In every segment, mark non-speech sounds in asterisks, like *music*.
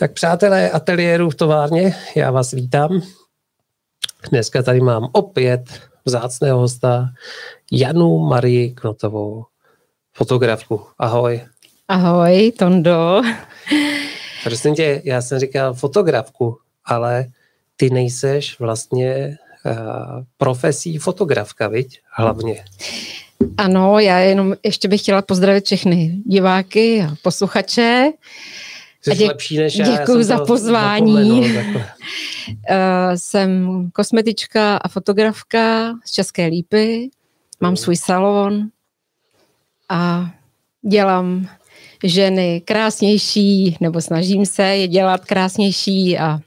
Tak přátelé ateliéru v továrně, já vás vítám. Dneska tady mám opět vzácného hosta Janu Marii Knotovou, fotografku. Ahoj. Ahoj, Tondo. Prosím tě, já jsem říkal fotografku, ale ty nejseš vlastně uh, profesí fotografka, viď? Hlavně. Ano, já jenom ještě bych chtěla pozdravit všechny diváky a posluchače. Jsi děk, lepší než já, děkuji za pozvání. uh, *laughs* jsem kosmetička a fotografka z České Lípy. Mám svůj salon a dělám ženy krásnější, nebo snažím se je dělat krásnější a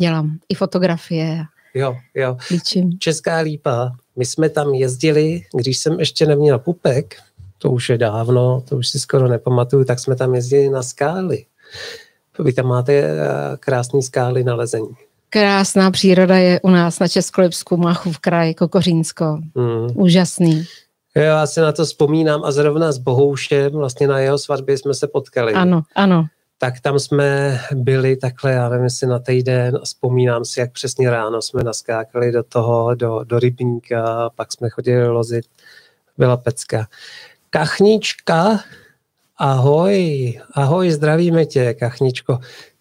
dělám i fotografie. Jo, jo. Líčím. Česká lípa. My jsme tam jezdili, když jsem ještě neměl pupek, to už je dávno, to už si skoro nepamatuju, tak jsme tam jezdili na skály. Vy tam máte eh, krásné skály na lezení. Krásná příroda je u nás na Českolipsku, Machův kraj, Kokořínsko. Mm. Úžasný. Jo, já si na to vzpomínám a zrovna s Bohoušem, vlastně na jeho svatbě jsme se potkali. Ano, ano. Tak tam jsme byli takhle, já nevím, jestli na týden a vzpomínám si, jak přesně ráno jsme naskákali do toho, do, do rybníka, pak jsme chodili lozit, byla pecka. Kachnička, ahoj, ahoj, zdravíme tě, Kachničko.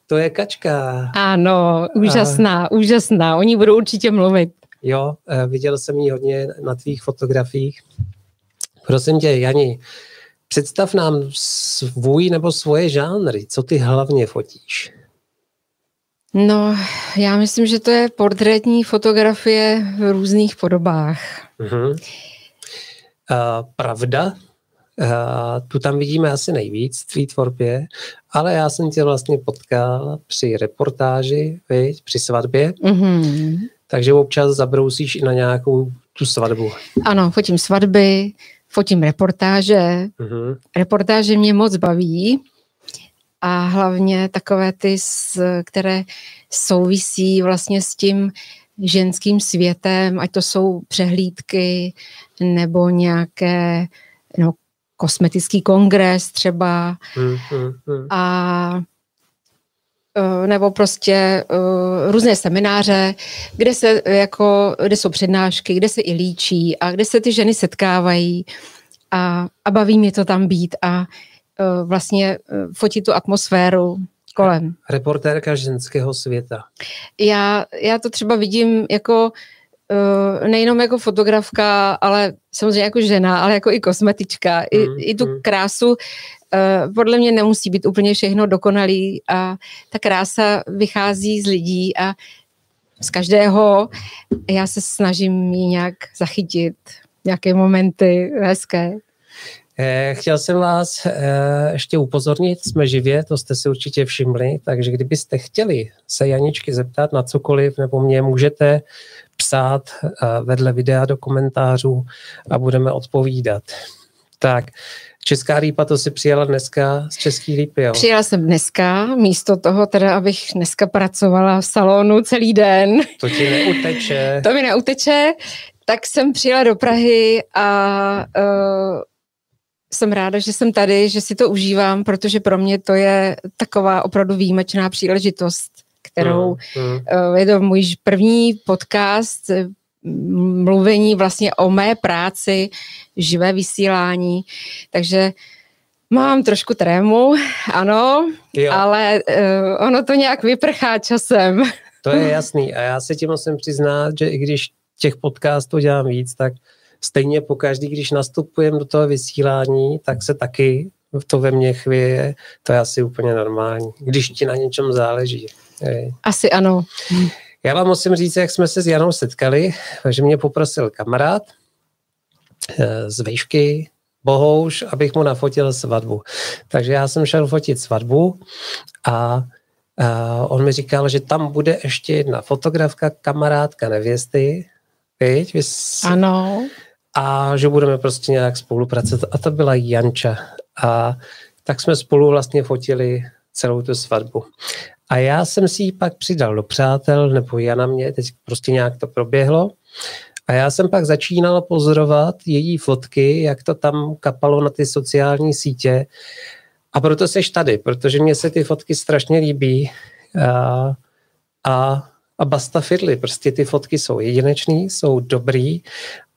To je kačka. Ano, úžasná, a... úžasná, oni budou určitě mluvit. Jo, eh, viděl jsem ji hodně na tvých fotografiích. Prosím tě, Jani, představ nám svůj nebo svoje žánry. Co ty hlavně fotíš? No, já myslím, že to je portrétní fotografie v různých podobách. Uh-huh. Uh, pravda? Uh, tu tam vidíme asi nejvíc v tvý tvorbě, ale já jsem tě vlastně potkal při reportáži, viď, při svatbě, uh-huh. takže občas zabrousíš i na nějakou tu svatbu. Ano, fotím svatby, fotím reportáže. Uh-huh. Reportáže mě moc baví a hlavně takové ty, které souvisí vlastně s tím ženským světem, ať to jsou přehlídky nebo nějaké no, kosmetický kongres třeba uh-huh. a e, nebo prostě uh, různé semináře, kde se jako, kde jsou přednášky, kde se i líčí a kde se ty ženy setkávají a, a baví mě to tam být a uh, vlastně uh, fotit tu atmosféru kolem. Reportérka ženského světa. Já, já to třeba vidím jako uh, nejenom jako fotografka, ale samozřejmě jako žena, ale jako i kosmetička. I, mm, i tu mm. krásu uh, podle mě nemusí být úplně všechno dokonalý a ta krása vychází z lidí a z každého já se snažím ji nějak zachytit, nějaké momenty hezké. Eh, chtěl jsem vás eh, ještě upozornit, jsme živě, to jste si určitě všimli, takže kdybyste chtěli se Janičky zeptat na cokoliv, nebo mě můžete psát eh, vedle videa do komentářů a budeme odpovídat. Tak, Česká lípa to si přijela dneska z Český lípy, jo? Přijela jsem dneska, místo toho teda, abych dneska pracovala v salonu celý den. To ti neuteče. *laughs* to mi neuteče. Tak jsem přijela do Prahy a uh, jsem ráda, že jsem tady, že si to užívám, protože pro mě to je taková opravdu výjimečná příležitost, kterou mm, mm. Uh, je to můj první podcast, mluvení vlastně o mé práci, živé vysílání, takže mám trošku trému, *laughs* ano, jo. ale uh, ono to nějak vyprchá časem. *laughs* To je jasný a já se ti musím přiznat, že i když těch podcastů dělám víc, tak stejně po každý, když nastupujeme do toho vysílání, tak se taky to ve mně chvěje, to je asi úplně normální, když ti na něčem záleží. Asi ano. Já vám musím říct, jak jsme se s Janou setkali, že mě poprosil kamarád eh, z Vejšky, Bohouš, abych mu nafotil svatbu. Takže já jsem šel fotit svatbu a a on mi říkal, že tam bude ještě jedna fotografka, kamarádka nevěsty, viď? Vys... Ano. A že budeme prostě nějak spolupracovat. A to byla Janča. A tak jsme spolu vlastně fotili celou tu svatbu. A já jsem si ji pak přidal do přátel, nebo Jana mě, teď prostě nějak to proběhlo. A já jsem pak začínal pozorovat její fotky, jak to tam kapalo na ty sociální sítě. A proto jsi tady, protože mně se ty fotky strašně líbí a, a, a basta fidly. Prostě ty fotky jsou jedinečný, jsou dobrý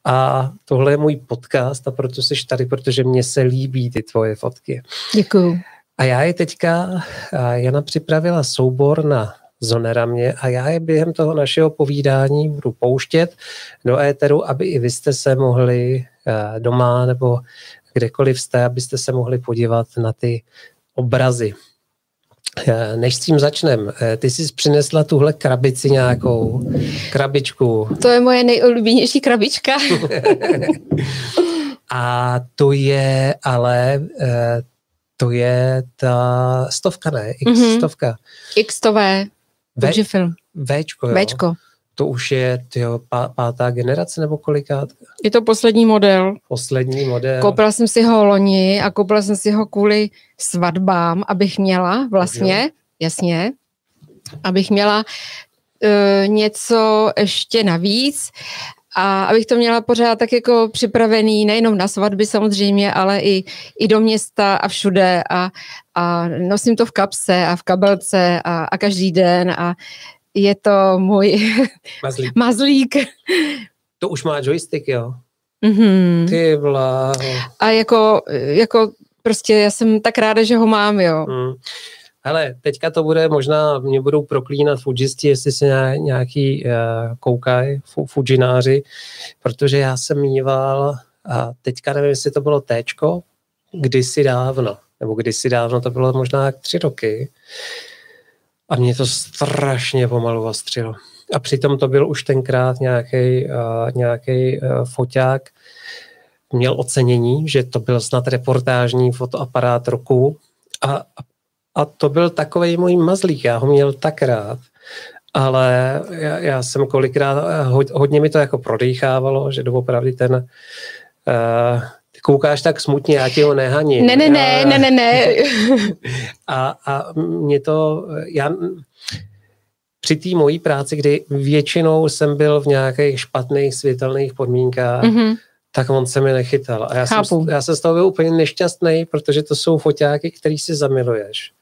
a tohle je můj podcast a proto jsi tady, protože mně se líbí ty tvoje fotky. Děkuju. A já je teďka, Jana připravila soubor na Zoneramě a já je během toho našeho povídání budu pouštět do éteru, aby i vy jste se mohli doma nebo kdekoliv jste, abyste se mohli podívat na ty obrazy. Než s tím začnem, ty jsi přinesla tuhle krabici nějakou, krabičku. To je moje nejoblíbenější krabička. *laughs* A to je ale, to je ta stovka, ne? X mm-hmm. stovka. X to V. Fujifilm. Včko, jo. Včko. To už je tyjo, pátá generace nebo kolikát? Je to poslední model. Poslední model. Koupila jsem si ho loni a koupila jsem si ho kvůli svatbám, abych měla vlastně, jo. jasně, abych měla uh, něco ještě navíc a abych to měla pořád tak jako připravený, nejenom na svatby samozřejmě, ale i, i do města a všude a, a nosím to v kapse a v kabelce a, a každý den a je to můj *laughs* mazlík. mazlík. To už má joystick, jo? Mm-hmm. Ty bláho. A jako, jako prostě já jsem tak ráda, že ho mám, jo. Mm. Hele, teďka to bude, možná mě budou proklínat Fujisti, jestli se nějaký uh, koukají, Fujináři, protože já jsem mýval, a teďka nevím, jestli to bylo Téčko, kdysi dávno, nebo kdysi dávno, to bylo možná tři roky, a mě to strašně pomalu ostřilo. A přitom to byl už tenkrát nějaký uh, nějaký uh, foťák, měl ocenění, že to byl snad reportážní fotoaparát roku a, a to byl takový můj mazlík, já ho měl tak rád, ale já, já jsem kolikrát, hodně mi to jako prodýchávalo, že doopravdy ten uh, koukáš tak smutně, já ti ho nehaním. Ne, ne, ne, ne, ne, ne. *laughs* A, a mě to, já při té mojí práci, kdy většinou jsem byl v nějakých špatných světelných podmínkách, mm-hmm. tak on se mi nechytal. A já jsem, já jsem z toho byl úplně nešťastný, protože to jsou foťáky, který si zamiluješ.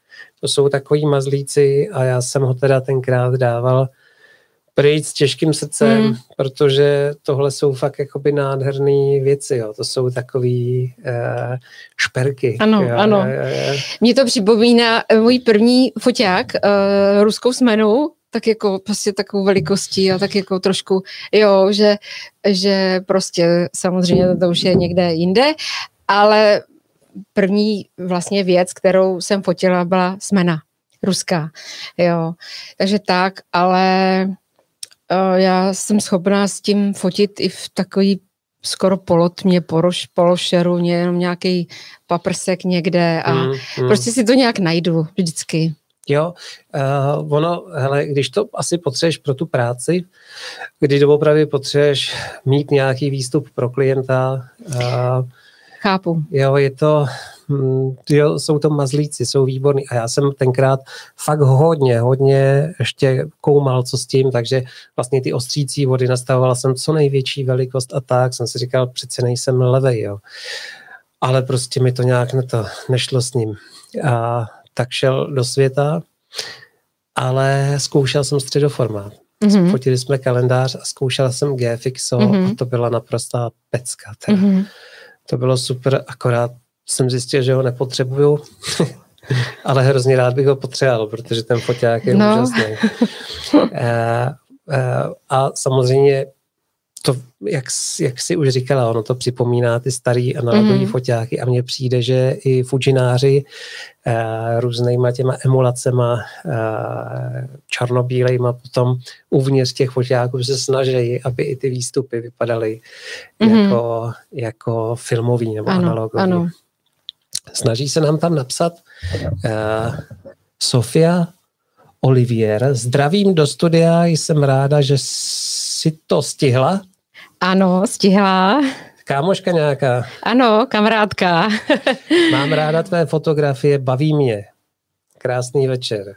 To jsou takový mazlíci a já jsem ho teda tenkrát dával pryč s těžkým srdcem, mm. protože tohle jsou fakt jakoby nádherné věci, jo. To jsou takový uh, šperky. Ano, jo. ano. Mně to připomíná eh, můj první foťák, uh, ruskou smenu, tak jako prostě takovou velikostí a tak jako trošku, jo, že, že prostě samozřejmě to už je někde jinde, ale první vlastně věc, kterou jsem fotila, byla smena ruská, jo. Takže tak, ale já jsem schopná s tím fotit i v takový skoro polotmě, poroš, pološeru, jenom nějaký paprsek někde a mm, mm. prostě si to nějak najdu vždycky. Jo, uh, ono, hele, když to asi potřebuješ pro tu práci, kdy doopravdy potřebuješ mít nějaký výstup pro klienta. Uh, Chápu. Jo, je to, hm, jo, jsou to mazlíci, jsou výborní a já jsem tenkrát fakt hodně, hodně ještě koumal, co s tím, takže vlastně ty ostřící vody nastavovala jsem co největší velikost a tak jsem si říkal, přece nejsem levej, jo. Ale prostě mi to nějak na to nešlo s ním. A tak šel do světa, ale zkoušel jsem středoformát. Mm-hmm. Fotili jsme kalendář a zkoušel jsem GFXO mm-hmm. a to byla naprostá pecka. Teda. Mm-hmm. To bylo super, akorát jsem zjistil, že ho nepotřebuju, *laughs* ale hrozně rád bych ho potřeboval, protože ten foťák je no. úžasný. a, *laughs* a, a samozřejmě to, jak, jak si už říkala, ono to připomíná ty starý analogové mm. foťáky a mně přijde, že i fujináři uh, různýma těma emulacema uh, černobílejma potom uvnitř těch foťáků se snaží, aby i ty výstupy vypadaly mm. jako, jako filmový nebo ano, analogový. Ano. Snaží se nám tam napsat uh, Sofia Olivier. Zdravím do studia, jsem ráda, že si to stihla. Ano, stihla. Kámoška nějaká? Ano, kamarádka. *laughs* Mám ráda tvé fotografie, baví mě. Krásný večer.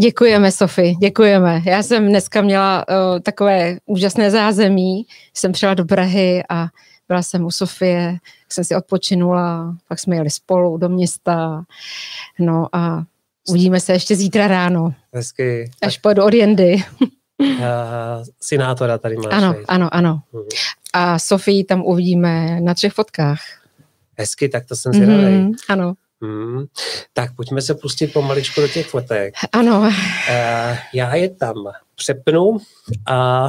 Děkujeme, Sofie, děkujeme. Já jsem dneska měla uh, takové úžasné zázemí. Jsem přijela do Prahy a byla jsem u Sofie, jsem si odpočinula, pak jsme jeli spolu do města, no a uvidíme se ještě zítra ráno. Hezky. Až tak... pojedu od Jendy. *laughs* Uh, sinátora tady máš. Ano, ano, ano. Hmm. A Sofii tam uvidíme na třech fotkách. Hezky, tak to jsem zvědavý. Mm, ano. Hmm. Tak pojďme se pustit pomaličku do těch fotek. Ano. Uh, já je tam přepnu a,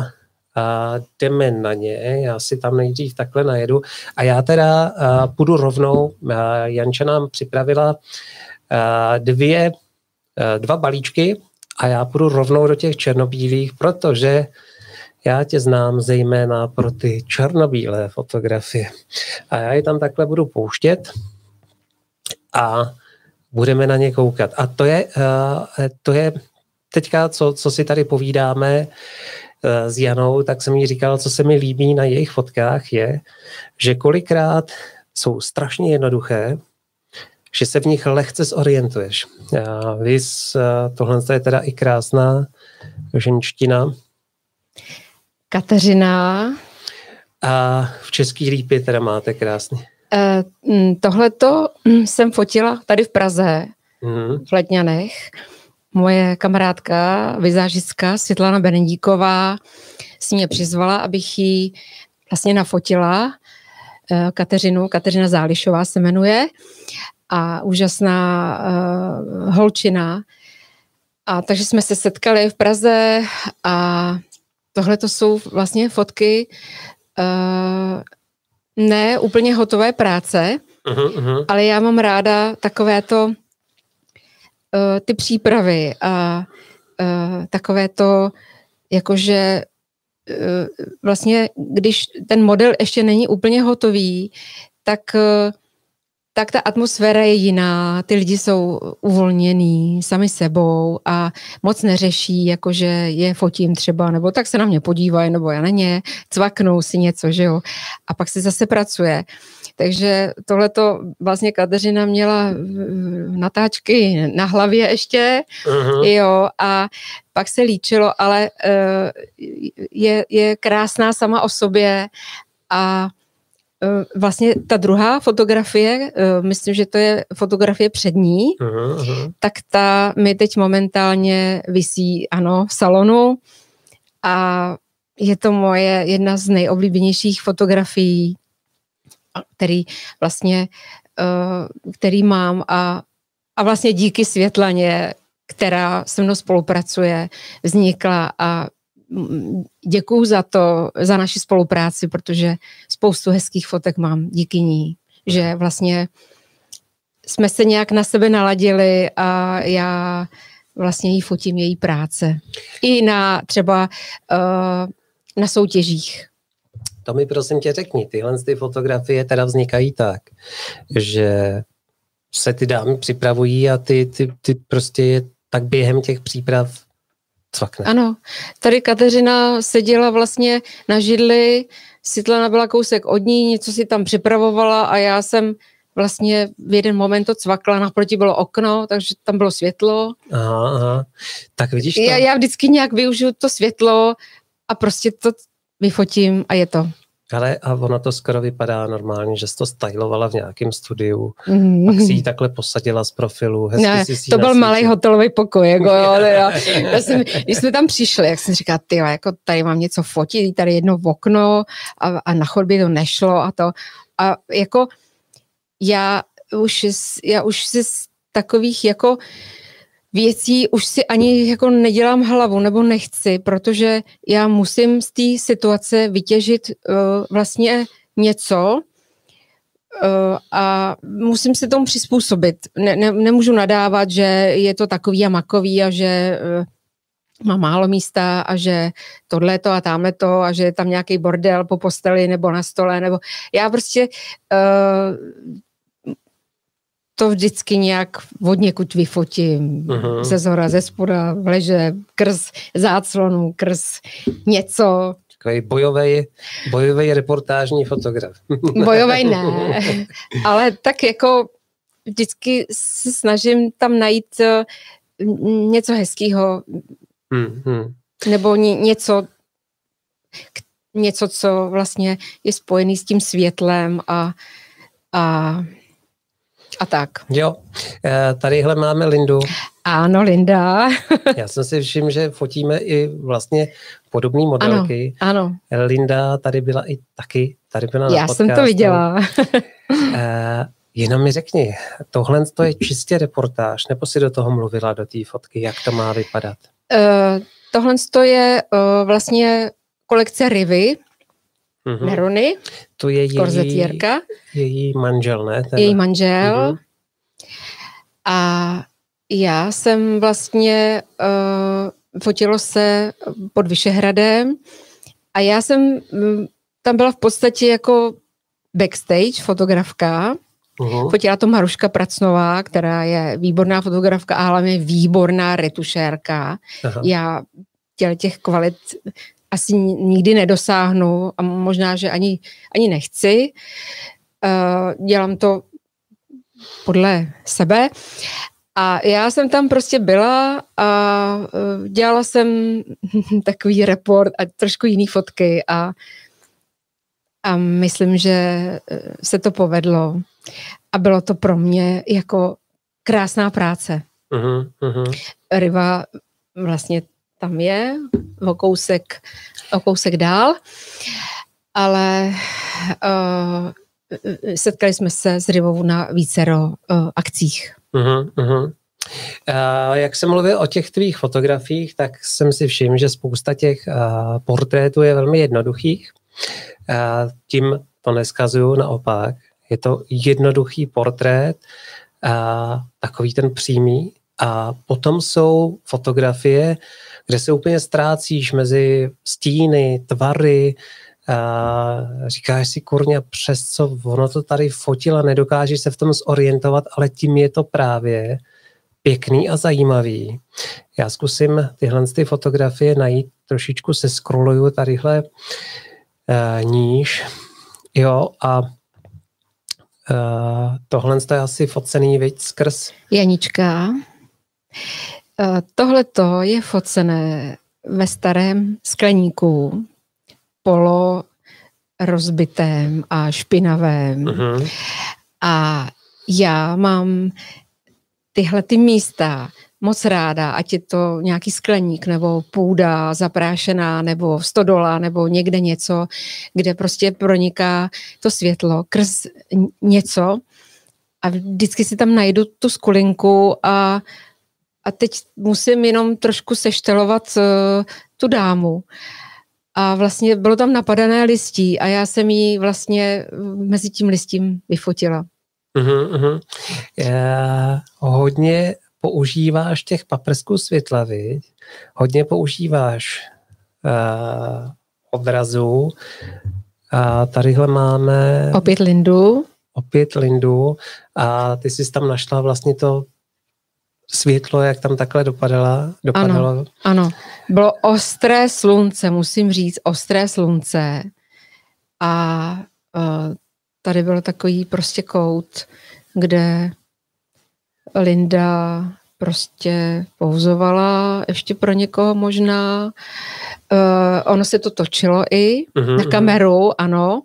a jdeme na ně. Já si tam nejdřív takhle najedu. A já teda uh, půjdu rovnou. Uh, Janča nám připravila uh, dvě, uh, dva balíčky a já půjdu rovnou do těch černobílých, protože já tě znám zejména pro ty černobílé fotografie. A já je tam takhle budu pouštět a budeme na ně koukat. A to je, uh, to je teďka, co, co si tady povídáme uh, s Janou, tak jsem jí říkal, co se mi líbí na jejich fotkách je, že kolikrát jsou strašně jednoduché, že se v nich lehce zorientuješ. Uh, vys, uh, tohle je teda i krásná ženština. Kateřina. A v Český lípě teda máte krásně. Eh, mm, Tohle to mm, jsem fotila tady v Praze, mm. v Letňanech. Moje kamarádka, vizážistka Světlana Benedíková si mě přizvala, abych ji vlastně nafotila. Eh, Kateřinu, Kateřina Zálišová se jmenuje a úžasná uh, holčina. A takže jsme se setkali v Praze a tohle to jsou vlastně fotky uh, ne úplně hotové práce, uh-huh, uh-huh. ale já mám ráda takovéto uh, ty přípravy a uh, takové to, jakože uh, vlastně, když ten model ještě není úplně hotový, tak uh, tak ta atmosféra je jiná, ty lidi jsou uvolnění sami sebou a moc neřeší, jakože je fotím třeba, nebo tak se na mě podívají, nebo já na ně, cvaknou si něco, že jo, a pak se zase pracuje. Takže tohleto vlastně Kateřina měla natáčky na hlavě ještě, uh-huh. jo, a pak se líčilo, ale uh, je, je krásná sama o sobě a Eh, vlastně ta druhá fotografie, eh, myslím, že to je fotografie přední, uh-huh, uh-huh. tak ta mi teď momentálně visí, ano, v salonu a je to moje jedna z nejoblíbenějších fotografií, který vlastně, eh, který mám a, a vlastně díky Světlaně, která se mnou spolupracuje, vznikla a děkuju za to, za naši spolupráci, protože spoustu hezkých fotek mám díky ní, že vlastně jsme se nějak na sebe naladili a já vlastně jí fotím její práce. I na třeba uh, na soutěžích. To mi prosím tě řekni, tyhle ty fotografie teda vznikají tak, že se ty dámy připravují a ty, ty, ty prostě tak během těch příprav cvakne. Ano, tady Kateřina seděla vlastně na židli, Světlana byla kousek od ní, něco si tam připravovala a já jsem vlastně v jeden moment to cvakla, naproti bylo okno, takže tam bylo světlo. Aha, aha. Tak vidíš to? Já, já vždycky nějak využiju to světlo a prostě to vyfotím a je to. Ale a ono to skoro vypadá normálně, že jsi to stylovala v nějakém studiu, mm. pak si ji takhle posadila z profilu. Hezky ne, si to byl malý hotelový pokoj. Jako, jo, já, *laughs* já jsem, když jsme tam přišli, jak jsem říkala, ty, jako tady mám něco fotit, tady jedno v okno a, a na chodbě to nešlo a to. A jako já už, já už si z takových jako věcí už si ani jako nedělám hlavu nebo nechci, protože já musím z té situace vytěžit uh, vlastně něco uh, a musím se tomu přizpůsobit. Ne, ne, nemůžu nadávat, že je to takový a makový a že uh, má málo místa a že tohle to a tamhle to a že je tam nějaký bordel po posteli nebo na stole, nebo já prostě uh, to vždycky nějak od někud vyfotím. Uh-huh. Ze zhora, ze spoda, leže, krz záclonu, krz něco. Takový bojový, bojový reportážní fotograf. *laughs* bojový ne, ale tak jako vždycky se snažím tam najít eh, něco hezkého. Uh-huh. Nebo něco, něco, co vlastně je spojený s tím světlem a, a, a tak. Jo, eh, tadyhle máme Lindu. Ano, Linda. Já jsem si všiml, že fotíme i vlastně podobné modelky. Ano, ano. Linda tady byla i taky, tady byla Já jsem to viděla. uh, *laughs* jenom mi řekni, tohle to je čistě reportáž, nebo si do toho mluvila, do té fotky, jak to má vypadat? Uh, tohle to je uh, vlastně kolekce Rivy, uh-huh. Nerony, to je její, její manžel, ne? Ten... Její manžel. Uh-huh. A já jsem vlastně, uh, fotilo se pod Vyšehradem a já jsem mm, tam byla v podstatě jako backstage fotografka. Uh-huh. Fotila to Maruška Pracnová, která je výborná fotografka a hlavně výborná retušérka. Uh-huh. Já těle těch kvalit asi nikdy nedosáhnu a možná, že ani, ani nechci. Uh, dělám to podle sebe. A já jsem tam prostě byla a uh, dělala jsem *laughs* takový report a trošku jiný fotky a, a myslím, že uh, se to povedlo. A bylo to pro mě jako krásná práce. Uh-huh, uh-huh. Riva vlastně tam je, o kousek, o kousek dál, ale uh, setkali jsme se s Rivou na vícero uh, akcích. Uh-huh, uh-huh. Uh, jak jsem mluvil o těch tvých fotografiích, tak jsem si všiml, že spousta těch uh, portrétů je velmi jednoduchých. Uh, tím to neskazuju, naopak. Je to jednoduchý portrét, uh, takový ten přímý. A potom jsou fotografie, kde se úplně ztrácíš mezi stíny, tvary, a říkáš si kurně, přes co ono to tady fotila, nedokážeš se v tom zorientovat, ale tím je to právě pěkný a zajímavý. Já zkusím tyhle ty fotografie najít, trošičku se scrolluju tadyhle uh, níž. Jo, a Uh, tohle je asi focený, viď, skrz? Janička. Uh, Tohle je focené ve starém skleníku, polo rozbitém a špinavém. Uh-huh. A já mám tyhle ty místa moc ráda, ať je to nějaký skleník nebo půda zaprášená nebo stodola nebo někde něco, kde prostě proniká to světlo krz něco a vždycky si tam najdu tu skulinku a, a teď musím jenom trošku seštelovat uh, tu dámu. A vlastně bylo tam napadané listí a já jsem ji vlastně mezi tím listím vyfotila. Uh-huh, uh-huh. Já hodně používáš těch paprsků světla, viď? Hodně používáš uh, obrazů. A tadyhle máme... Opět Lindu. Opět Lindu. A ty jsi tam našla vlastně to světlo, jak tam takhle dopadala, dopadalo. Ano, ano. Bylo ostré slunce, musím říct, ostré slunce. A uh, tady byl takový prostě kout, kde Linda prostě pouzovala ještě pro někoho možná. Uh, ono se to točilo i uh-huh, na mhm. kameru, uh-huh. ano.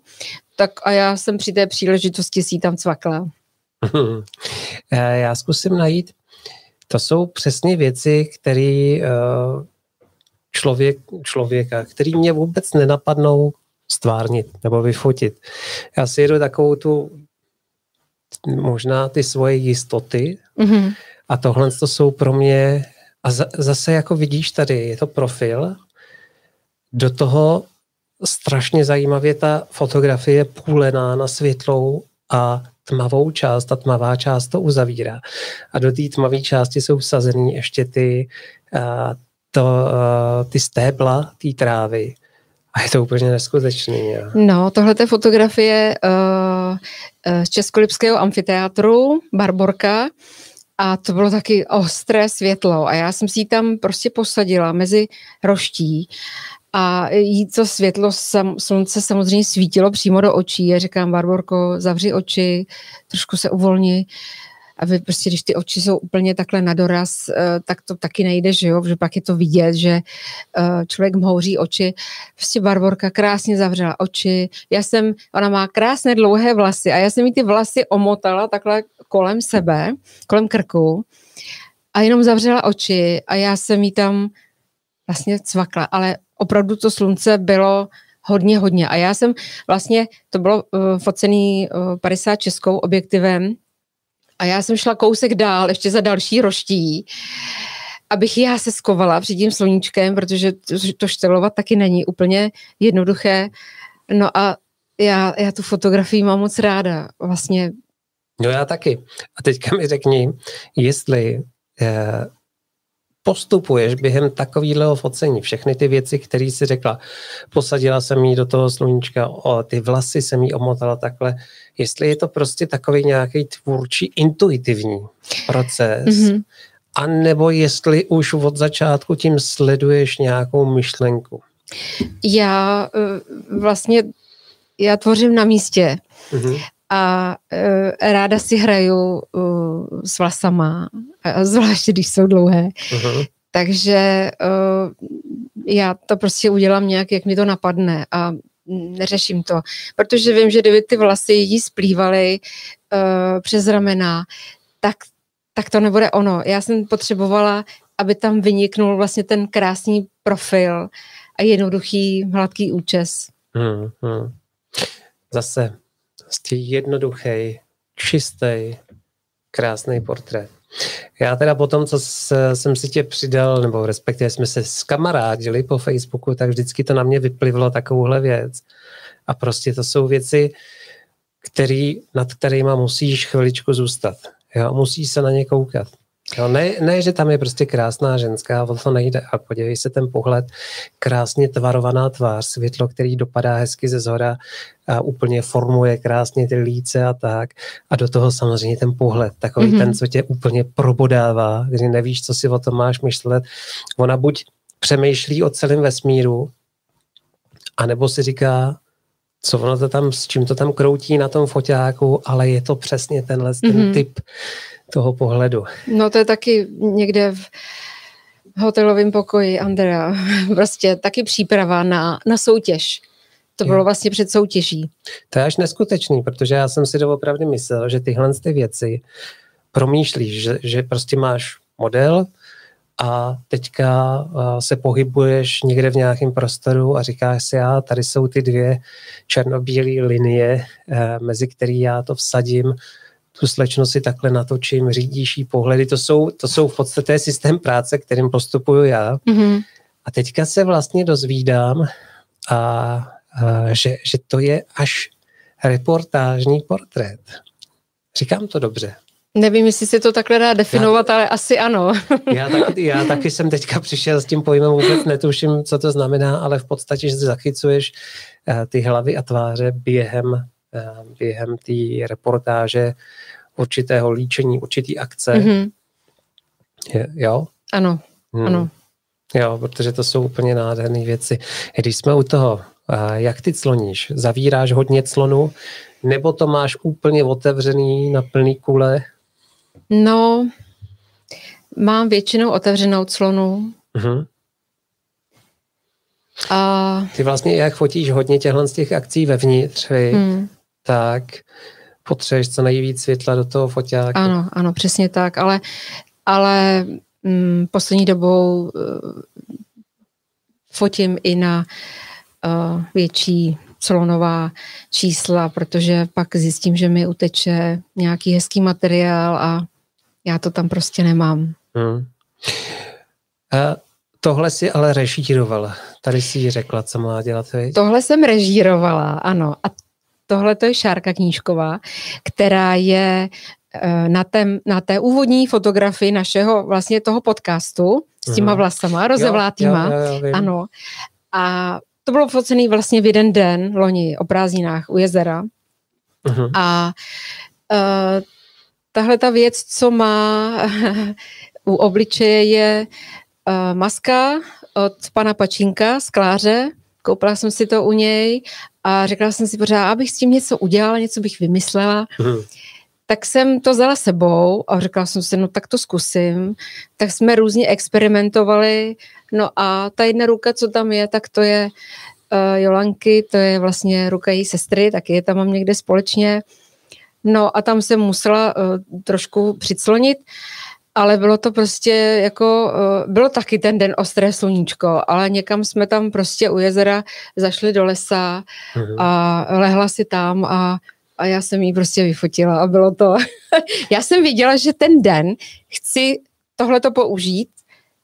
Tak a já jsem při té příležitosti si tam cvakla. Uh-huh. *laughs* Já zkusím najít. To jsou přesně věci, které uh, člověk, člověka, který mě vůbec nenapadnou stvárnit nebo vyfotit. Já si jedu takovou tu možná ty svoje jistoty mm-hmm. a tohle to jsou pro mě a zase jako vidíš tady, je to profil, do toho strašně zajímavě ta fotografie půlená na světlou a tmavou část, ta tmavá část to uzavírá. A do té tmavé části jsou vsazený ještě ty, uh, to, uh, ty stébla té trávy. A je to úplně neskutečný. Jo. No, tohle je fotografie uh, z Českolipského amfiteátru, Barborka, a to bylo taky ostré světlo a já jsem si ji tam prostě posadila mezi roští a jí to světlo sam, slunce samozřejmě svítilo přímo do očí. Já říkám, Barborko, zavři oči, trošku se uvolni. a vy prostě, když ty oči jsou úplně takhle na doraz, eh, tak to taky nejde, že jo, že pak je to vidět, že eh, člověk mhouří oči. Prostě Barborka krásně zavřela oči. Já jsem, ona má krásné dlouhé vlasy a já jsem jí ty vlasy omotala takhle kolem sebe, kolem krku a jenom zavřela oči a já jsem jí tam vlastně cvakla, ale opravdu to slunce bylo hodně, hodně. A já jsem vlastně, to bylo uh, focený uh, 50 českou objektivem a já jsem šla kousek dál, ještě za další roští, abych já se skovala před tím sluníčkem, protože to, to štelovat taky není úplně jednoduché. No a já, já tu fotografii mám moc ráda. Vlastně No já taky. A teďka mi řekni, jestli eh, postupuješ během takového focení, všechny ty věci, které si řekla, posadila jsem jí do toho sluníčka, o, ty vlasy jsem jí omotala takhle, jestli je to prostě takový nějaký tvůrčí, intuitivní proces, mm-hmm. a nebo jestli už od začátku tím sleduješ nějakou myšlenku. Já eh, vlastně, já tvořím na místě. Mm-hmm a uh, ráda si hraju uh, s vlasama, a zvláště když jsou dlouhé. Uh-huh. Takže uh, já to prostě udělám nějak, jak mi to napadne a neřeším to, protože vím, že kdyby ty vlasy jí splývaly uh, přes ramena, tak, tak to nebude ono. Já jsem potřebovala, aby tam vyniknul vlastně ten krásný profil a jednoduchý, hladký účes. Hmm, hmm. Zase prostě jednoduchý, čistý, krásný portrét. Já teda potom, co jsem si tě přidal, nebo respektive jsme se s kamarádili po Facebooku, tak vždycky to na mě vyplivlo takovouhle věc. A prostě to jsou věci, který, nad kterými musíš chviličku zůstat. Jo? Musíš se na ně koukat. Jo, ne, ne, že tam je prostě krásná ženská, o to nejde. A podívej se ten pohled, krásně tvarovaná tvář, světlo, který dopadá hezky ze zhora a úplně formuje krásně ty líce a tak. A do toho samozřejmě ten pohled, takový mm-hmm. ten, co tě úplně probodává, kdy nevíš, co si o tom máš myšlet. Ona buď přemýšlí o celém vesmíru, anebo si říká, co ono to tam, s čím to tam kroutí na tom foťáku, ale je to přesně tenhle mm-hmm. ten mhm. typ toho pohledu. No to je taky někde v hotelovém pokoji Andrea. *laughs* Prostě taky příprava na, na soutěž. To bylo vlastně před soutěží. To je až neskutečný, protože já jsem si doopravdy myslel, že tyhle ty věci promýšlíš, že, že prostě máš model a teďka se pohybuješ někde v nějakém prostoru a říkáš si, já tady jsou ty dvě černobílé linie, eh, mezi který já to vsadím tu slečnu si takhle natočím, řídíš jí pohledy, to jsou, to jsou v podstatě systém práce, kterým postupuju já. Mm-hmm. A teďka se vlastně dozvídám, a, a, že, že to je až reportážní portrét. Říkám to dobře. Nevím, jestli se to takhle dá definovat, já, ale asi ano. *laughs* já, taky, já taky jsem teďka přišel s tím pojmem, vůbec netuším, co to znamená, ale v podstatě, že zachycuješ uh, ty hlavy a tváře během Eh, během té reportáže určitého líčení, určitý akce. Mm-hmm. Je, jo? Ano, hmm. ano. Jo, protože to jsou úplně nádherné věci. Když jsme u toho, eh, jak ty cloníš? Zavíráš hodně clonu, nebo to máš úplně otevřený na plný kule? No, mám většinou otevřenou clonu. Mm-hmm. A... Ty vlastně jak fotíš hodně těchhle z těch akcí vevnitř, hmm tak potřebuješ co nejvíc světla do toho foťáku. Ano, ano, přesně tak, ale, ale mm, poslední dobou uh, fotím i na uh, větší slonová čísla, protože pak zjistím, že mi uteče nějaký hezký materiál a já to tam prostě nemám. Hmm. A tohle si ale režírovala. Tady si ji řekla, co má dělat. Viď? Tohle jsem režírovala, ano. A tohle to je Šárka Knížková, která je eh, na, tém, na té úvodní fotografii našeho vlastně toho podcastu s těma mhm. vlasama, rozevlátýma. Jo, jo, jo, ano. A to bylo focený vlastně v jeden den loni o prázdninách u jezera. Uh-huh. A uh, tahle ta věc, co má *laughs* u obličeje, je uh, maska od pana Pačínka z Kláře. Koupila jsem si to u něj a řekla jsem si pořád, abych s tím něco udělala, něco bych vymyslela. Hmm. tak jsem to vzala sebou a řekla jsem si, no tak to zkusím. Tak jsme různě experimentovali, no a ta jedna ruka, co tam je, tak to je uh, Jolanky, to je vlastně ruka její sestry, taky je tam mám někde společně. No a tam jsem musela uh, trošku přiclonit, ale bylo to prostě jako, uh, bylo taky ten den ostré sluníčko, ale někam jsme tam prostě u jezera zašli do lesa mm-hmm. a lehla si tam a a já jsem ji prostě vyfotila a bylo to. *laughs* já jsem viděla, že ten den chci tohleto použít,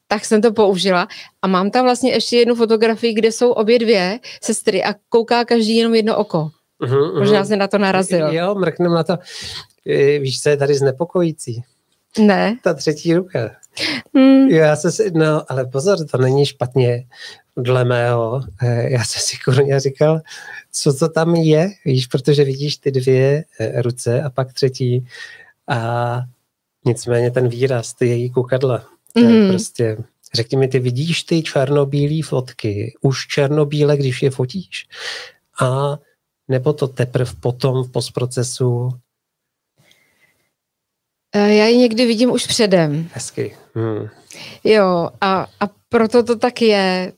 tak jsem to použila a mám tam vlastně ještě jednu fotografii, kde jsou obě dvě sestry a kouká každý jenom jedno oko. Uh-huh, Možná uh-huh. se na to narazil. Jo, mrknem na to. Víš, co je tady znepokojící? Ne. Ta třetí ruka. Hmm. Jo, já se, no, ale pozor, to není špatně dle mého. Eh, já jsem si kurně říkal, co to tam je, víš, protože vidíš ty dvě eh, ruce a pak třetí a nicméně ten výraz, ty její kukadla, to mm. je mhm. prostě, řekni mi, ty vidíš ty černobílé fotky, už černobíle, když je fotíš a nebo to teprve potom v postprocesu já ji někdy vidím už předem. Hezky. Hmm. Jo, a, a proto to tak je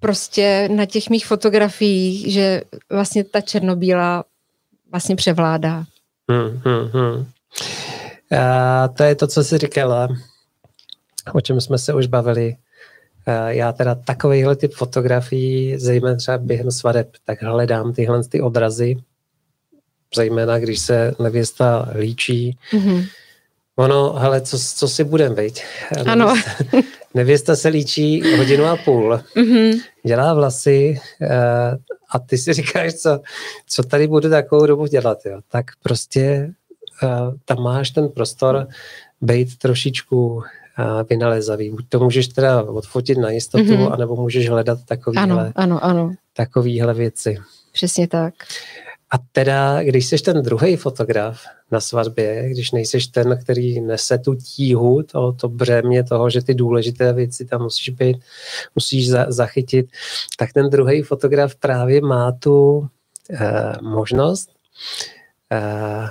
prostě na těch mých fotografiích, že vlastně ta černobílá vlastně převládá. Hmm, hmm, hmm. A to je to, co jsi říkala, o čem jsme se už bavili. A já teda takovýhle typ fotografií, zejména třeba během svadeb, tak hledám tyhle ty obrazy, zejména když se nevěsta líčí. Mm-hmm. Ono, hele, co, co si budem, veď? Ano. Nevěsta *laughs* se líčí hodinu a půl, mm-hmm. dělá vlasy uh, a ty si říkáš, co, co tady budu takovou dobu dělat. Jo? Tak prostě uh, tam máš ten prostor být trošičku uh, vynalezavý. Buď to můžeš teda odfotit na jistotu, mm-hmm. anebo můžeš hledat takovýhle, ano, ano, ano. takovýhle věci. Přesně tak. A teda, když jsi ten druhý fotograf na svatbě, když nejseš ten, který nese tu tíhu, to, to břemě toho, že ty důležité věci tam musíš být, musíš za, zachytit, tak ten druhý fotograf právě má tu eh, možnost eh,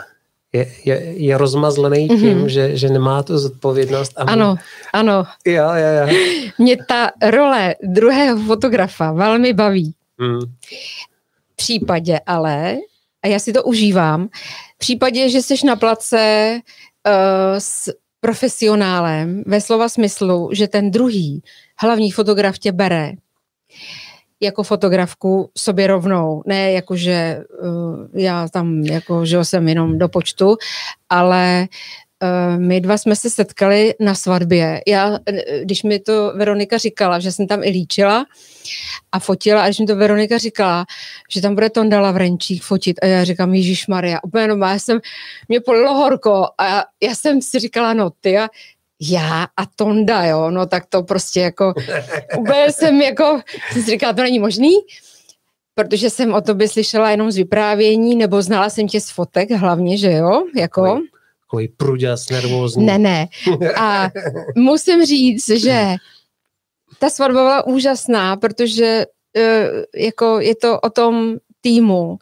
je, je, je rozmazlený mm-hmm. tím, že, že nemá tu zodpovědnost. A ano, mu... ano. Jo, jo, jo. Mě ta role druhého fotografa velmi baví. Mm případě ale, a já si to užívám, v případě, že jsi na place uh, s profesionálem ve slova smyslu, že ten druhý hlavní fotograf tě bere jako fotografku sobě rovnou, ne jako, že uh, já tam jako, že jsem jenom do počtu, ale my dva jsme se setkali na svatbě. Já, eh, když mi to Veronika říkala, že jsem tam i líčila a fotila, a když mi to Veronika říkala, že tam bude Tonda Lavrenčík fotit a já říkám, Ježíš Maria, úplně no, já jsem, mě polilo horko a já, já jsem si říkala, no ty a já a Tonda, jo, no tak to prostě jako, *laughs* úplně jsem jako, jsem si říkala, to není možný, protože jsem o tobě slyšela jenom z vyprávění, nebo znala jsem tě z fotek hlavně, že jo, jako takový pruďas, nervózní. Ne, ne. A *laughs* musím říct, že ta svatba byla úžasná, protože uh, jako je to o tom týmu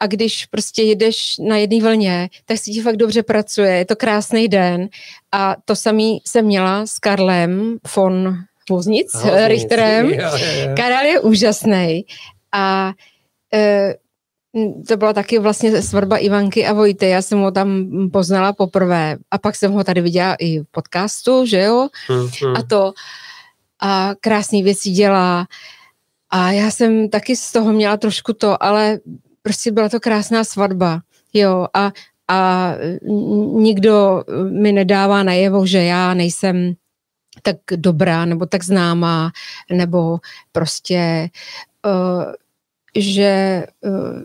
a když prostě jedeš na jedné vlně, tak si ti fakt dobře pracuje, je to krásný den a to samý jsem měla s Karlem von Voznic, Richterem. Karel je úžasný a Hm, to byla taky vlastně svatba Ivanky a Vojty, já jsem ho tam poznala poprvé a pak jsem ho tady viděla i v podcastu, že jo, mm-hmm. a to. A krásné věci dělá. A já jsem taky z toho měla trošku to, ale prostě byla to krásná svatba, jo, a, a nikdo mi nedává najevo, že já nejsem tak dobrá nebo tak známá, nebo prostě uh, že uh,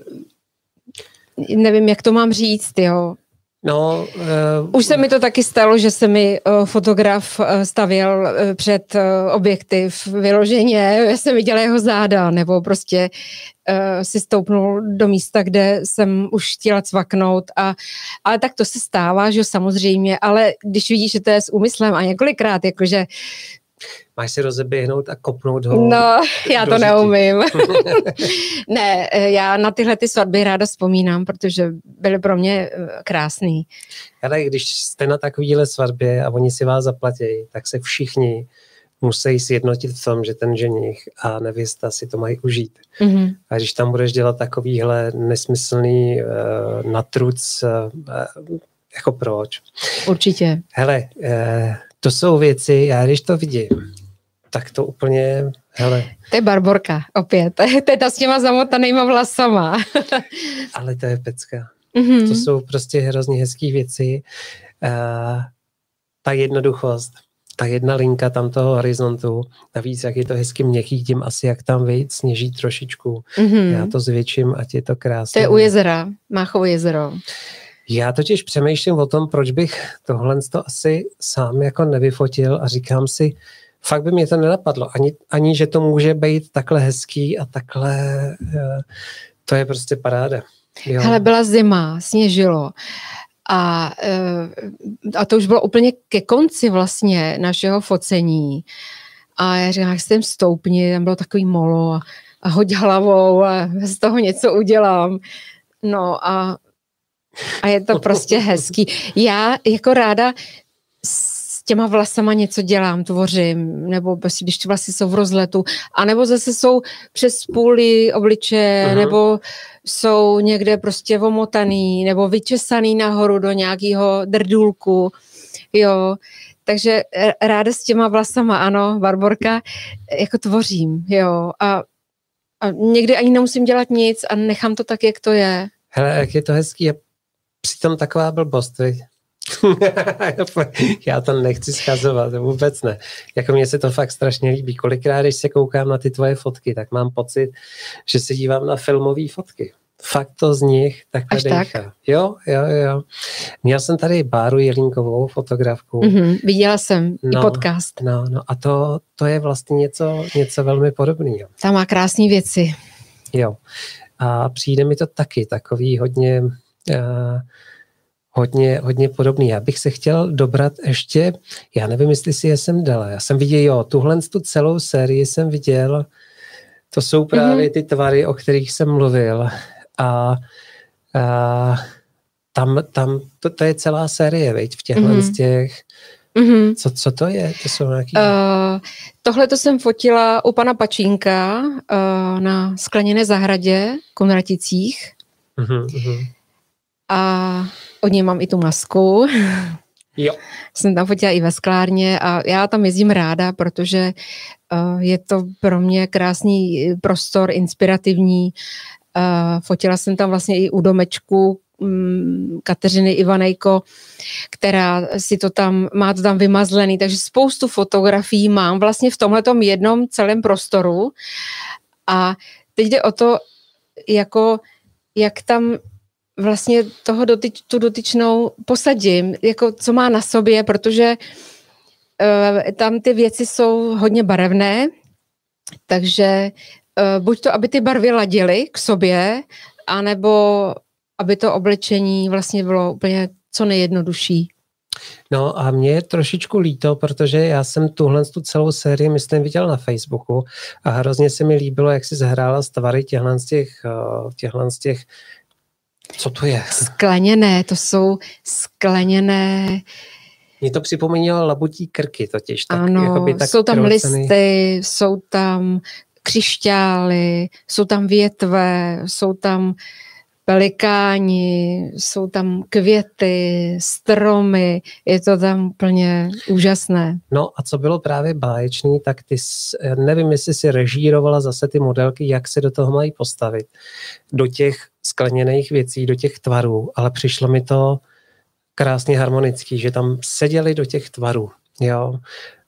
nevím, jak to mám říct, jo. No, uh, Už se mi to taky stalo, že se mi uh, fotograf uh, stavěl uh, před uh, objektiv vyloženě, já jsem viděla jeho záda, nebo prostě uh, si stoupnul do místa, kde jsem už chtěla cvaknout. A, ale tak to se stává, že samozřejmě, ale když vidíš, že to je s úmyslem a několikrát, jakože Máš si rozeběhnout a kopnout ho? No, já to neumím. *laughs* *laughs* ne, já na tyhle ty svatby ráda vzpomínám, protože byly pro mě eh, krásný. Ale když jste na takovýhle svatbě a oni si vás zaplatí, tak se všichni musí sjednotit v tom, že ten ženich a nevěsta si to mají užít. Mm-hmm. A když tam budeš dělat takovýhle nesmyslný uh, natruc, uh, jako proč? Určitě. Hele, uh, to jsou věci, já když to vidím, tak to úplně, hele. To je Barborka, opět. *laughs* To je ta s těma zamotanýma vlasama. *laughs* Ale to je pecka. Mm-hmm. To jsou prostě hrozně hezké věci. Uh, ta jednoduchost, ta jedna linka tam toho horizontu, navíc jak je to hezky měkký, tím asi jak tam vyjít, sněží trošičku. Mm-hmm. Já to zvětším, ať je to krásné. To je u jezera, Máchovo jezero. Já totiž přemýšlím o tom, proč bych tohle to asi sám jako nevyfotil a říkám si, fakt by mě to nenapadlo, ani, ani že to může být takhle hezký a takhle, eh, to je prostě paráda. Jo. Hele, byla zima, sněžilo a, eh, a to už bylo úplně ke konci vlastně našeho focení a já říkám, jak jsem stoupni, tam bylo takový molo a, a hoď hlavou a z toho něco udělám. No a a je to *laughs* prostě hezký. Já jako ráda těma vlasama něco dělám, tvořím, nebo prostě, když ty vlasy jsou v rozletu, anebo zase jsou přes půly obliče, uh-huh. nebo jsou někde prostě omotaný, nebo vyčesaný nahoru do nějakého drdůlku, jo. Takže ráda s těma vlasama, ano, Barborka, jako tvořím, jo. A, a někdy ani nemusím dělat nic a nechám to tak, jak to je. Hele, jak je to hezký a přitom taková blbost? *laughs* já to nechci schazovat, vůbec ne. Jako mně se to fakt strašně líbí. Kolikrát, když se koukám na ty tvoje fotky, tak mám pocit, že se dívám na filmové fotky. Fakt to z nich takhle Až dejchá. Tak? Jo, jo, jo. Měl jsem tady Báru Jelínkovou, fotografku. Mm-hmm, viděla jsem no, i podcast. No, no a to, to je vlastně něco, něco velmi podobného. Ta má krásné věci. Jo. A přijde mi to taky takový hodně uh, hodně, hodně podobný. Já bych se chtěl dobrat ještě, já nevím, jestli si je jsem dala. Já jsem viděl, jo, tuhle tu celou sérii jsem viděl, to jsou právě mm-hmm. ty tvary, o kterých jsem mluvil. A, a tam, tam to, to je celá série, veď, v těchto mm-hmm. z těch Mm-hmm. Co, co to je? To jsou nějaký... Uh, tohle to jsem fotila u pana Pačínka uh, na skleněné zahradě v Konraticích. Mm-hmm a od něj mám i tu masku. *laughs* Jo. Jsem tam fotila i ve sklárně a já tam jezdím ráda, protože uh, je to pro mě krásný prostor, inspirativní. Uh, fotila jsem tam vlastně i u domečku um, Kateřiny Ivanejko, která si to tam, má to tam vymazlený, takže spoustu fotografií mám vlastně v tomhletom jednom celém prostoru a teď jde o to, jako jak tam vlastně toho dotyč, tu dotyčnou posadím, jako co má na sobě, protože uh, tam ty věci jsou hodně barevné, takže uh, buď to, aby ty barvy ladily k sobě, anebo aby to oblečení vlastně bylo úplně co nejjednodušší. No a mě je trošičku líto, protože já jsem tuhle tu celou sérii, myslím, viděl na Facebooku a hrozně se mi líbilo, jak si zahrála z tvary těchhle z těch, eh, těchhle z těch co to je? Skleněné, to jsou skleněné... Mně to připomínalo labutí krky totiž. Tak, ano, tak jsou tam krocený. listy, jsou tam křišťály, jsou tam větve, jsou tam pelikáni, jsou tam květy, stromy, je to tam úplně úžasné. No a co bylo právě báječný, tak ty, nevím, jestli si režírovala zase ty modelky, jak se do toho mají postavit, do těch skleněných věcí, do těch tvarů, ale přišlo mi to krásně harmonický, že tam seděli do těch tvarů, jo.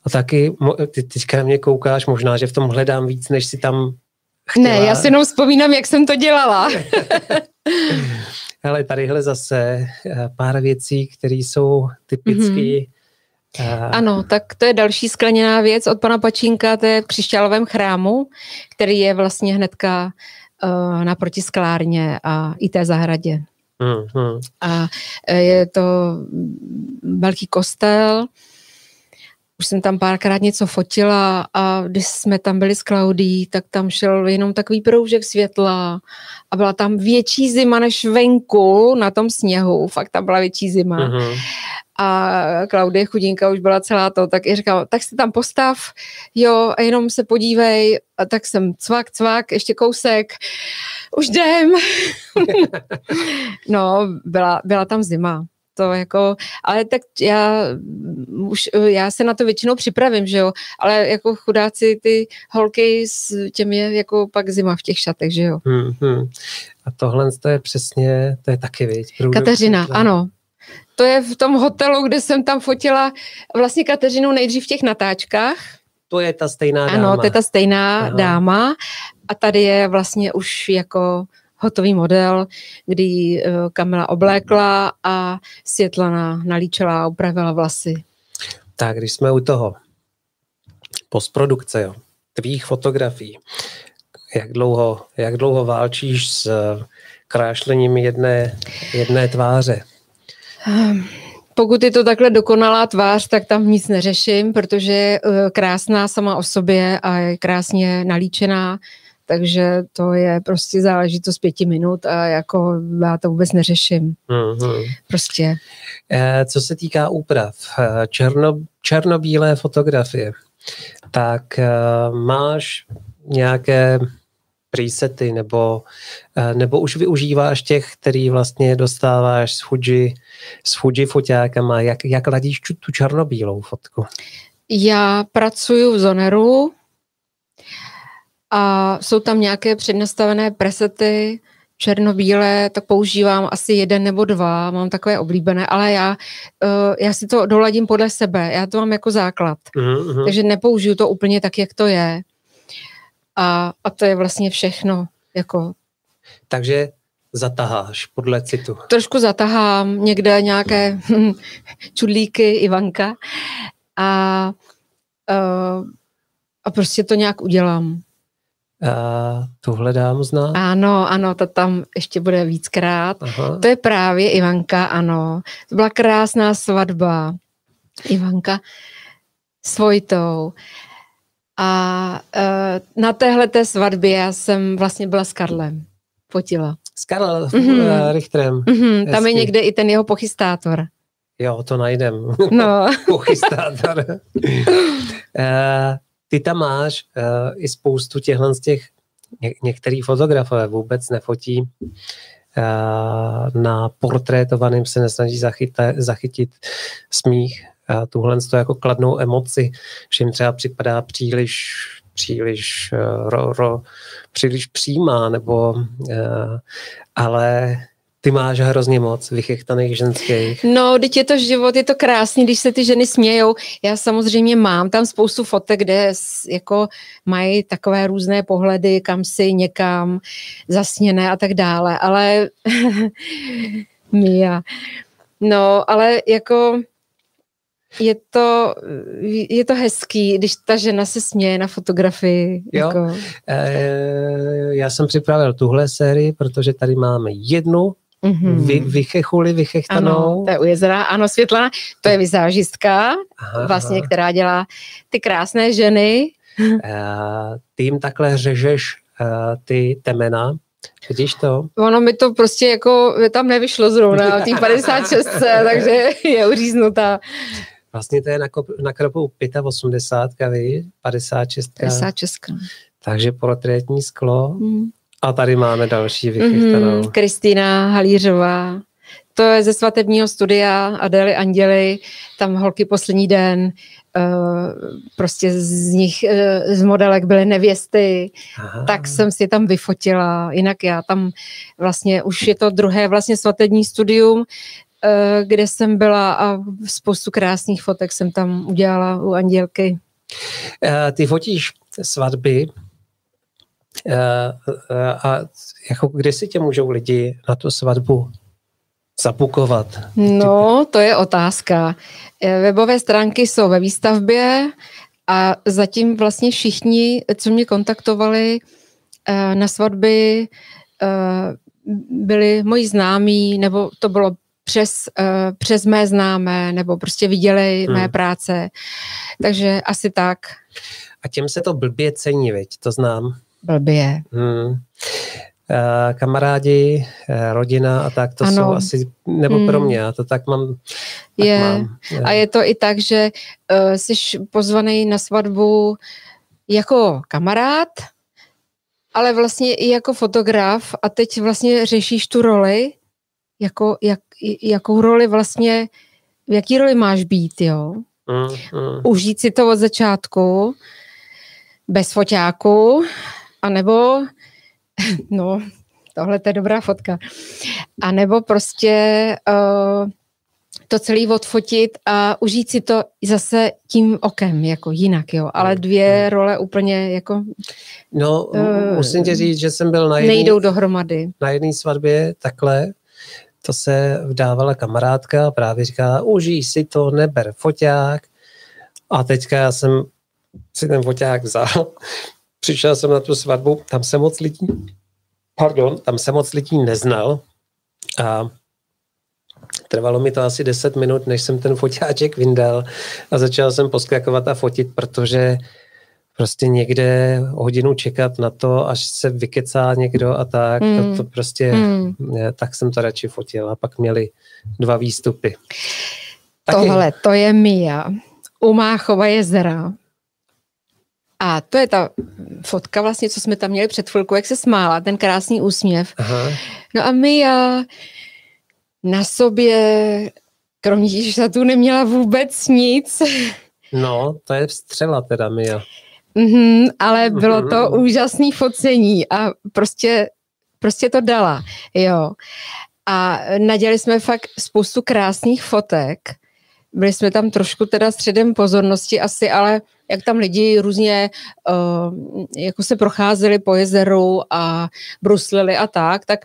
A taky, ty teďka na mě koukáš, možná, že v tom hledám víc, než si tam chtěla. Ne, já si jenom vzpomínám, jak jsem to dělala. *laughs* Ale tadyhle zase eh, pár věcí, které jsou typické. Mm-hmm. Ano, tak to je další skleněná věc od pana Pačínka, to je v křišťálovém chrámu, který je vlastně hnedka uh, naproti sklárně a i té zahradě. Mm-hmm. A je to velký kostel už jsem tam párkrát něco fotila a když jsme tam byli s Klaudí, tak tam šel jenom takový proužek světla a byla tam větší zima než venku na tom sněhu, fakt tam byla větší zima. Uh-huh. A Klaudie chudinka už byla celá to, tak i říkala, tak se tam postav, jo, a jenom se podívej, a tak jsem cvak, cvak, ještě kousek, už jdem. *laughs* no, byla, byla tam zima to jako, ale tak já už, já se na to většinou připravím, že jo, ale jako chudáci ty holky s těmi je jako pak zima v těch šatech, že jo. Hmm, hmm. A tohle to je přesně, to je taky, viď? Kateřina, ano. To je v tom hotelu, kde jsem tam fotila vlastně Kateřinu nejdřív v těch natáčkách. To je ta stejná dáma. Ano, to je ta stejná Aha. dáma a tady je vlastně už jako hotový model, kdy eh, Kamila oblékla a Světlana nalíčila a upravila vlasy. Tak, když jsme u toho, postprodukce, jo, tvých fotografií, jak dlouho, jak dlouho válčíš s eh, krášlením jedné, jedné tváře? Ehm, pokud je to takhle dokonalá tvář, tak tam nic neřeším, protože je eh, krásná sama o sobě a je krásně nalíčená takže to je prostě záležitost pěti minut a jako já to vůbec neřeším. Mm-hmm. Prostě. Eh, co se týká úprav, eh, černo, černobílé fotografie, tak eh, máš nějaké presety nebo, nebo už využíváš těch, který vlastně dostáváš z Fuji, z Fuji foťákama, jak, jak ladíš tu černobílou fotku? Já pracuji v Zoneru, a jsou tam nějaké přednastavené presety, černobílé, tak používám asi jeden nebo dva, mám takové oblíbené, ale já, uh, já si to doladím podle sebe, já to mám jako základ, uh-huh. takže nepoužiju to úplně tak, jak to je. A, a to je vlastně všechno. Jako. Takže zataháš podle citu. Trošku zatahám, někde nějaké *laughs* čudlíky, Ivanka a, uh, a prostě to nějak udělám. A tu hledám znát? Ano, ano, to tam ještě bude víckrát. Aha. To je právě Ivanka, ano. To byla krásná svatba. Ivanka s Vojtou. A uh, na téhle té svatbě já jsem vlastně byla s Karlem. Fotila. S Karlem mm-hmm. Richterem. Mm-hmm, tam je někde i ten jeho pochystátor. Jo, to najdem. No. *laughs* pochystátor. uh, *laughs* ty tam máš uh, i spoustu těchhle z těch, ně, některý fotografové vůbec nefotí uh, na portrétovaným se nesnaží zachyta, zachytit smích, uh, tuhle to jako kladnou emoci, jim třeba připadá příliš příliš, uh, ro, ro, příliš přímá, nebo, uh, ale ty máš hrozně moc vychechtaných ženských. No, teď je to život, je to krásný, když se ty ženy smějou. Já samozřejmě mám tam spoustu fotek, kde jako mají takové různé pohledy, kam si někam zasněné a tak dále, ale *laughs* Mia. No, ale jako je to, je to hezký, když ta žena se směje na fotografii. Jo. Jako. E, já jsem připravil tuhle sérii, protože tady máme jednu Mm-hmm. Vy, vychechuli, vychechtanou. Ano, to je u jezera. Ano, Světlana, to je vizážistka, aha, vlastně, která dělá ty krásné ženy. Uh, ty jim takhle řežeš uh, ty temena, Vidíš to? Ono mi to prostě jako tam nevyšlo zrovna v těch 56, takže je uříznutá. Vlastně to je na, na kropu 85, víš? 56. 56. Takže portrétní sklo. Hmm. A tady máme další vychystanou. Mm, Kristýna Halířová. To je ze svatebního studia Adely Anděly, tam holky poslední den, uh, prostě z nich, uh, z modelek byly nevěsty, Aha. tak jsem si tam vyfotila, jinak já tam vlastně, už je to druhé vlastně svatební studium, uh, kde jsem byla a spoustu krásných fotek jsem tam udělala u Andělky. Ty fotíš svatby, Eh, eh, a jako kde si tě můžou lidi na tu svatbu zapukovat? No, to je otázka. Eh, webové stránky jsou ve výstavbě a zatím vlastně všichni, co mě kontaktovali na svatby, byli moji známí, nebo to bylo přes, přes mé známé, nebo prostě viděli hmm. mé práce. Takže asi tak. A těm se to blbě cení, veď, to znám. Blbě. Hmm. Uh, kamarádi, uh, rodina a tak, to ano. jsou asi, nebo hmm. pro mě, já to tak mám. Tak je. Mám. A je to i tak, že uh, jsi pozvaný na svatbu jako kamarád, ale vlastně i jako fotograf a teď vlastně řešíš tu roli, jako, jak, jakou roli vlastně, v jaký roli máš být, jo? Mm, mm. Užít si to od začátku, bez foťáku, anebo, *laughs* no, tohle je dobrá fotka, anebo prostě uh, to celý odfotit a užít si to zase tím okem, jako jinak, jo. Ale dvě role úplně jako... No, uh, musím ti říct, že jsem byl na jedný, nejdou dohromady. Na jedné svatbě takhle, to se vdávala kamarádka a právě říkala, užij si to, neber foťák. A teďka já jsem si ten foťák vzal, přišel jsem na tu svatbu, tam se moc lidí, pardon, tam se moc lidí neznal a Trvalo mi to asi 10 minut, než jsem ten foťáček vyndal a začal jsem poskakovat a fotit, protože prostě někde hodinu čekat na to, až se vykecá někdo a tak, mm. to, to prostě, mm. ne, tak jsem to radši fotil a pak měli dva výstupy. Taky. Tohle, to je Mia u Máchova jezera. A to je ta fotka vlastně, co jsme tam měli před chvilkou, jak se smála, ten krásný úsměv. Aha. No a Mia na sobě, kromě tu neměla vůbec nic. *laughs* No, to je střela teda, Mia. Mm-hmm, ale bylo to mm-hmm. úžasné focení a prostě, prostě to dala, jo. A nadělali jsme fakt spoustu krásných fotek. Byli jsme tam trošku teda středem pozornosti asi, ale jak tam lidi různě uh, jako se procházeli po jezeru a bruslili a tak, tak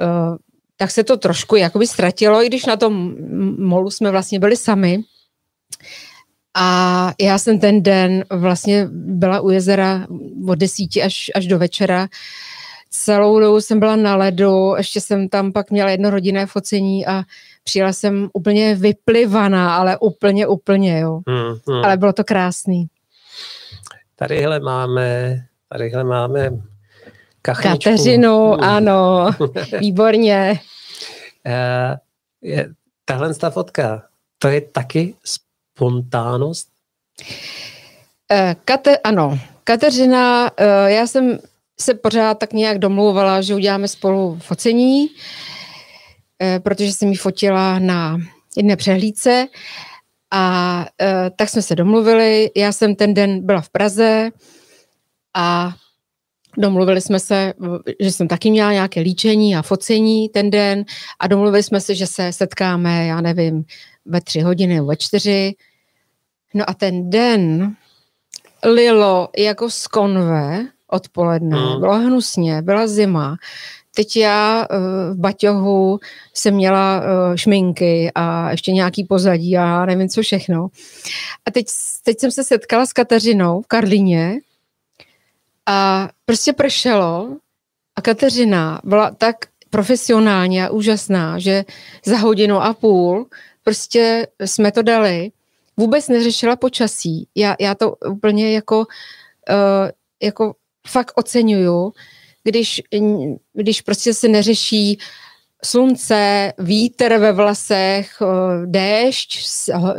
uh, tak se to trošku jakoby ztratilo, i když na tom molu jsme vlastně byli sami. A já jsem ten den vlastně byla u jezera od desíti až, až do večera. Celou dobu jsem byla na ledu, ještě jsem tam pak měla jedno rodinné focení a přijela jsem úplně vyplivaná, ale úplně, úplně, jo. Hmm, hmm. Ale bylo to krásný. Tadyhle máme, tadyhle máme kachničku. Kateřinu, hmm. ano, *laughs* výborně. Uh, je, tahle ta fotka, to je taky spontánnost? Uh, Kate, ano, Kateřina, uh, já jsem se pořád tak nějak domlouvala, že uděláme spolu focení, protože jsem ji fotila na jedné přehlídce a tak jsme se domluvili. Já jsem ten den byla v Praze a Domluvili jsme se, že jsem taky měla nějaké líčení a focení ten den a domluvili jsme se, že se setkáme, já nevím, ve tři hodiny nebo ve čtyři. No a ten den lilo jako z konve odpoledne, mm. bylo hnusně, byla zima. Teď já eh, v Baťohu jsem měla eh, šminky a ještě nějaký pozadí a nevím co všechno. A teď, teď jsem se setkala s Kateřinou v Karlině, a prostě pršelo a Kateřina byla tak profesionálně a úžasná, že za hodinu a půl prostě jsme to dali. Vůbec neřešila počasí. Já, já to úplně jako, uh, jako fakt oceňuju, když, když prostě se neřeší slunce, vítr ve vlasech, eh, déšť,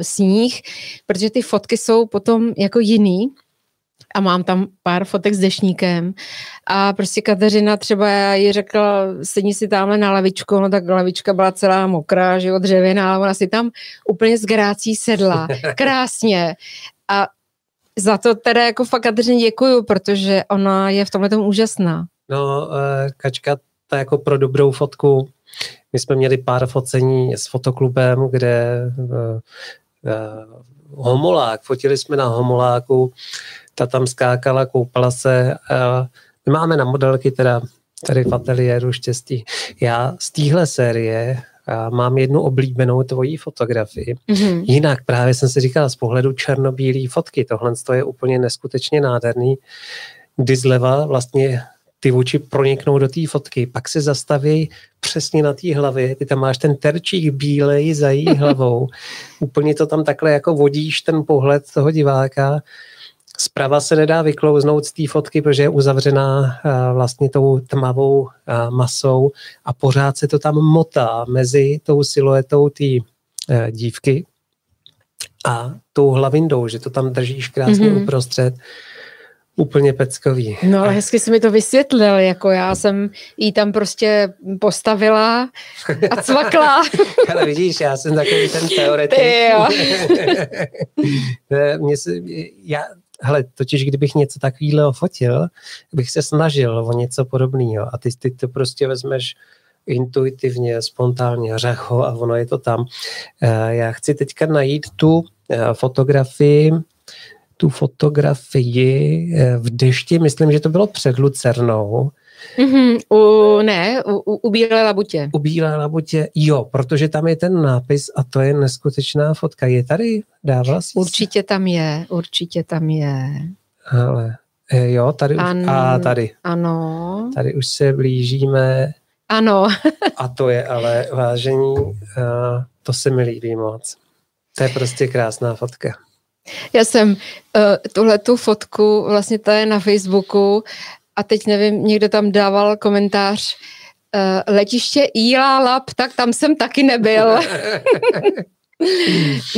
sníh, protože ty fotky jsou potom jako jiný. A mám tam pár fotek s dešníkem a prostě Kateřina třeba já jí řekla, sedni si tamhle na lavičku, no tak lavička byla celá mokrá, že jo, dřevěná, ale ona si tam úplně z grácí sedla, *laughs* krásně. A za to teda jako fakt Kateřině děkuju, protože ona je v tomhle tomu úžasná. No, eh, Kačka, ta jako pro dobrou fotku, my jsme měli pár focení s fotoklubem, kde uh, uh, Homolák, fotili jsme na Homoláku, ta tam skákala, koupala se. My máme na modelky teda tady v ateliéru štěstí. Já z téhle série a mám jednu oblíbenou tvojí fotografii. Mm-hmm. Jinak právě jsem si říkal z pohledu černobílé fotky, tohle je úplně neskutečně nádherný, kdy zleva vlastně ty oči proniknou do té fotky, pak se zastaví přesně na té hlavě, ty tam máš ten terčík bílej za její *laughs* hlavou, úplně to tam takhle jako vodíš ten pohled toho diváka, Zprava se nedá vyklouznout z té fotky, protože je uzavřená eh, vlastně tou tmavou eh, masou a pořád se to tam motá mezi tou siluetou té eh, dívky a tou hlavindou, že to tam držíš krásně mm-hmm. uprostřed úplně peckový. No ale hezky si mi to vysvětlil, jako já jsem jí tam prostě postavila a cvakla. *laughs* ale vidíš, já jsem takový ten teoretik. Ty jo. *laughs* Mě se, já, hele, totiž kdybych něco takového fotil, bych se snažil o něco podobného a ty, ty to prostě vezmeš intuitivně, spontánně, řecho a ono je to tam. Eh, já chci teďka najít tu eh, fotografii, tu fotografii eh, v dešti, myslím, že to bylo před Lucernou, Mm-hmm, u, ne, u, u Bílé labutě. U Bílé labutě, jo, protože tam je ten nápis a to je neskutečná fotka. Je tady? Dává si Určitě tam je, určitě tam je. Ale jo, tady už, An, a tady. Ano. Tady už se blížíme. Ano. *laughs* a to je ale, vážení, to se mi líbí moc. To je prostě krásná fotka. Já jsem uh, tuhle tu fotku, vlastně ta je na Facebooku a teď nevím, někdo tam dával komentář, uh, letiště Ila Lab, tak tam jsem taky nebyl. *laughs*